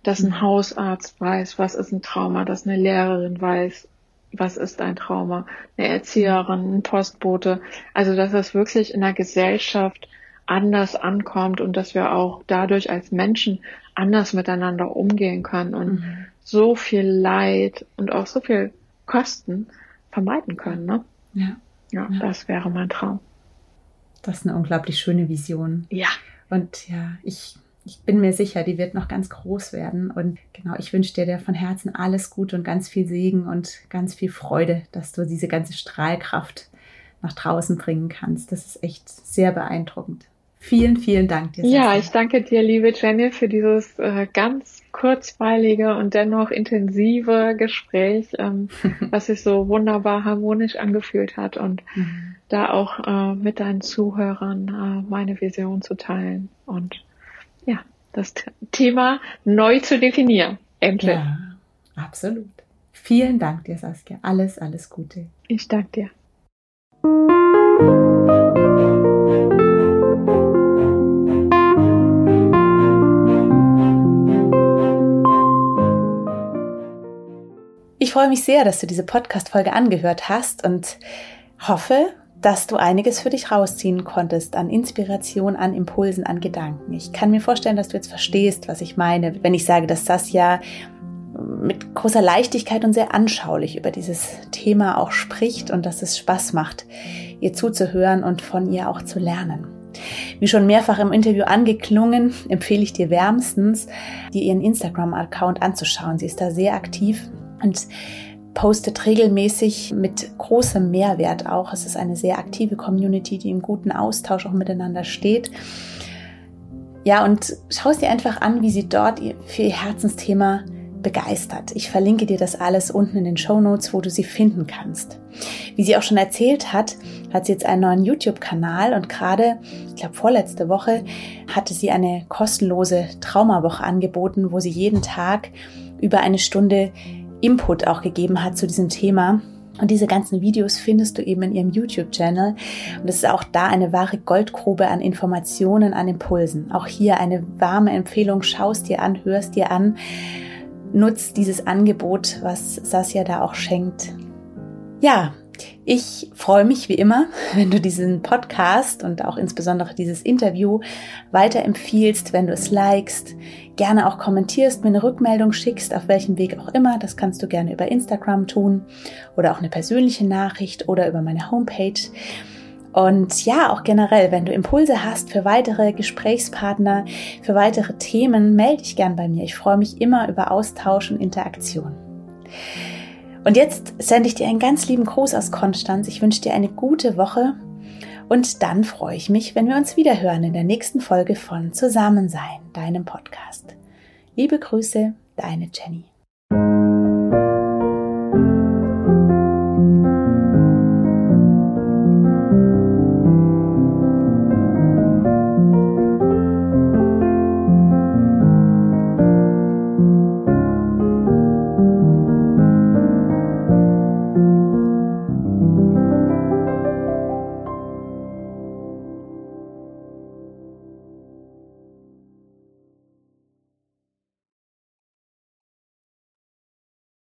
S3: dass ein. Hausarzt weiß, was ist ein Trauma, dass eine Lehrerin weiß, was ist ein Trauma, eine Erzieherin, ein Postbote. Also, dass das wirklich in der Gesellschaft anders ankommt und dass wir auch dadurch als Menschen anders miteinander umgehen können und mhm. so viel Leid und auch so viel Kosten vermeiden können. Ne? Ja. ja. Ja, das wäre mein Traum.
S2: Das ist eine unglaublich schöne Vision.
S3: Ja.
S2: Und ja, ich ich bin mir sicher, die wird noch ganz groß werden. Und genau, ich wünsche dir, von Herzen alles Gute und ganz viel Segen und ganz viel Freude, dass du diese ganze Strahlkraft nach draußen bringen kannst. Das ist echt sehr beeindruckend. Vielen, vielen Dank
S3: dir. Ja, ich danke dir, liebe Jenny, für dieses äh, ganz kurzweilige und dennoch intensive Gespräch, ähm, was sich so wunderbar harmonisch angefühlt hat und mhm. da auch äh, mit deinen Zuhörern äh, meine Vision zu teilen. Und ja, das Thema neu zu definieren. Endlich. Ja,
S2: absolut. Vielen Dank dir, Saskia. Alles, alles Gute.
S3: Ich danke dir.
S2: Ich freue mich sehr, dass du diese Podcast-Folge angehört hast und hoffe, dass du einiges für dich rausziehen konntest an Inspiration, an Impulsen, an Gedanken. Ich kann mir vorstellen, dass du jetzt verstehst, was ich meine, wenn ich sage, dass das ja mit großer Leichtigkeit und sehr anschaulich über dieses Thema auch spricht und dass es Spaß macht, ihr zuzuhören und von ihr auch zu lernen. Wie schon mehrfach im Interview angeklungen, empfehle ich dir wärmstens, dir ihren Instagram-Account anzuschauen. Sie ist da sehr aktiv und postet regelmäßig mit großem Mehrwert auch. Es ist eine sehr aktive Community, die im guten Austausch auch miteinander steht. Ja, und schau es dir einfach an, wie sie dort für ihr Herzensthema begeistert. Ich verlinke dir das alles unten in den Show Notes, wo du sie finden kannst. Wie sie auch schon erzählt hat, hat sie jetzt einen neuen YouTube-Kanal und gerade, ich glaube vorletzte Woche, hatte sie eine kostenlose Traumawoche angeboten, wo sie jeden Tag über eine Stunde Input auch gegeben hat zu diesem Thema. Und diese ganzen Videos findest du eben in ihrem YouTube-Channel. Und es ist auch da eine wahre Goldgrube an Informationen, an Impulsen. Auch hier eine warme Empfehlung. Schaust dir an, hörst dir an. Nutzt dieses Angebot, was Sasja da auch schenkt. Ja, Ich freue mich wie immer, wenn du diesen Podcast und auch insbesondere dieses Interview weiterempfiehlst, wenn du es likest, gerne auch kommentierst, mir eine Rückmeldung schickst, auf welchem Weg auch immer. Das kannst du gerne über Instagram tun oder auch eine persönliche Nachricht oder über meine Homepage. Und ja, auch generell, wenn du Impulse hast für weitere Gesprächspartner, für weitere Themen, melde dich gern bei mir. Ich freue mich immer über Austausch und Interaktion. Und jetzt sende ich dir einen ganz lieben Gruß aus Konstanz. Ich wünsche dir eine gute Woche und dann freue ich mich, wenn wir uns wieder hören in der nächsten Folge von Zusammensein, deinem Podcast. Liebe Grüße, deine Jenny.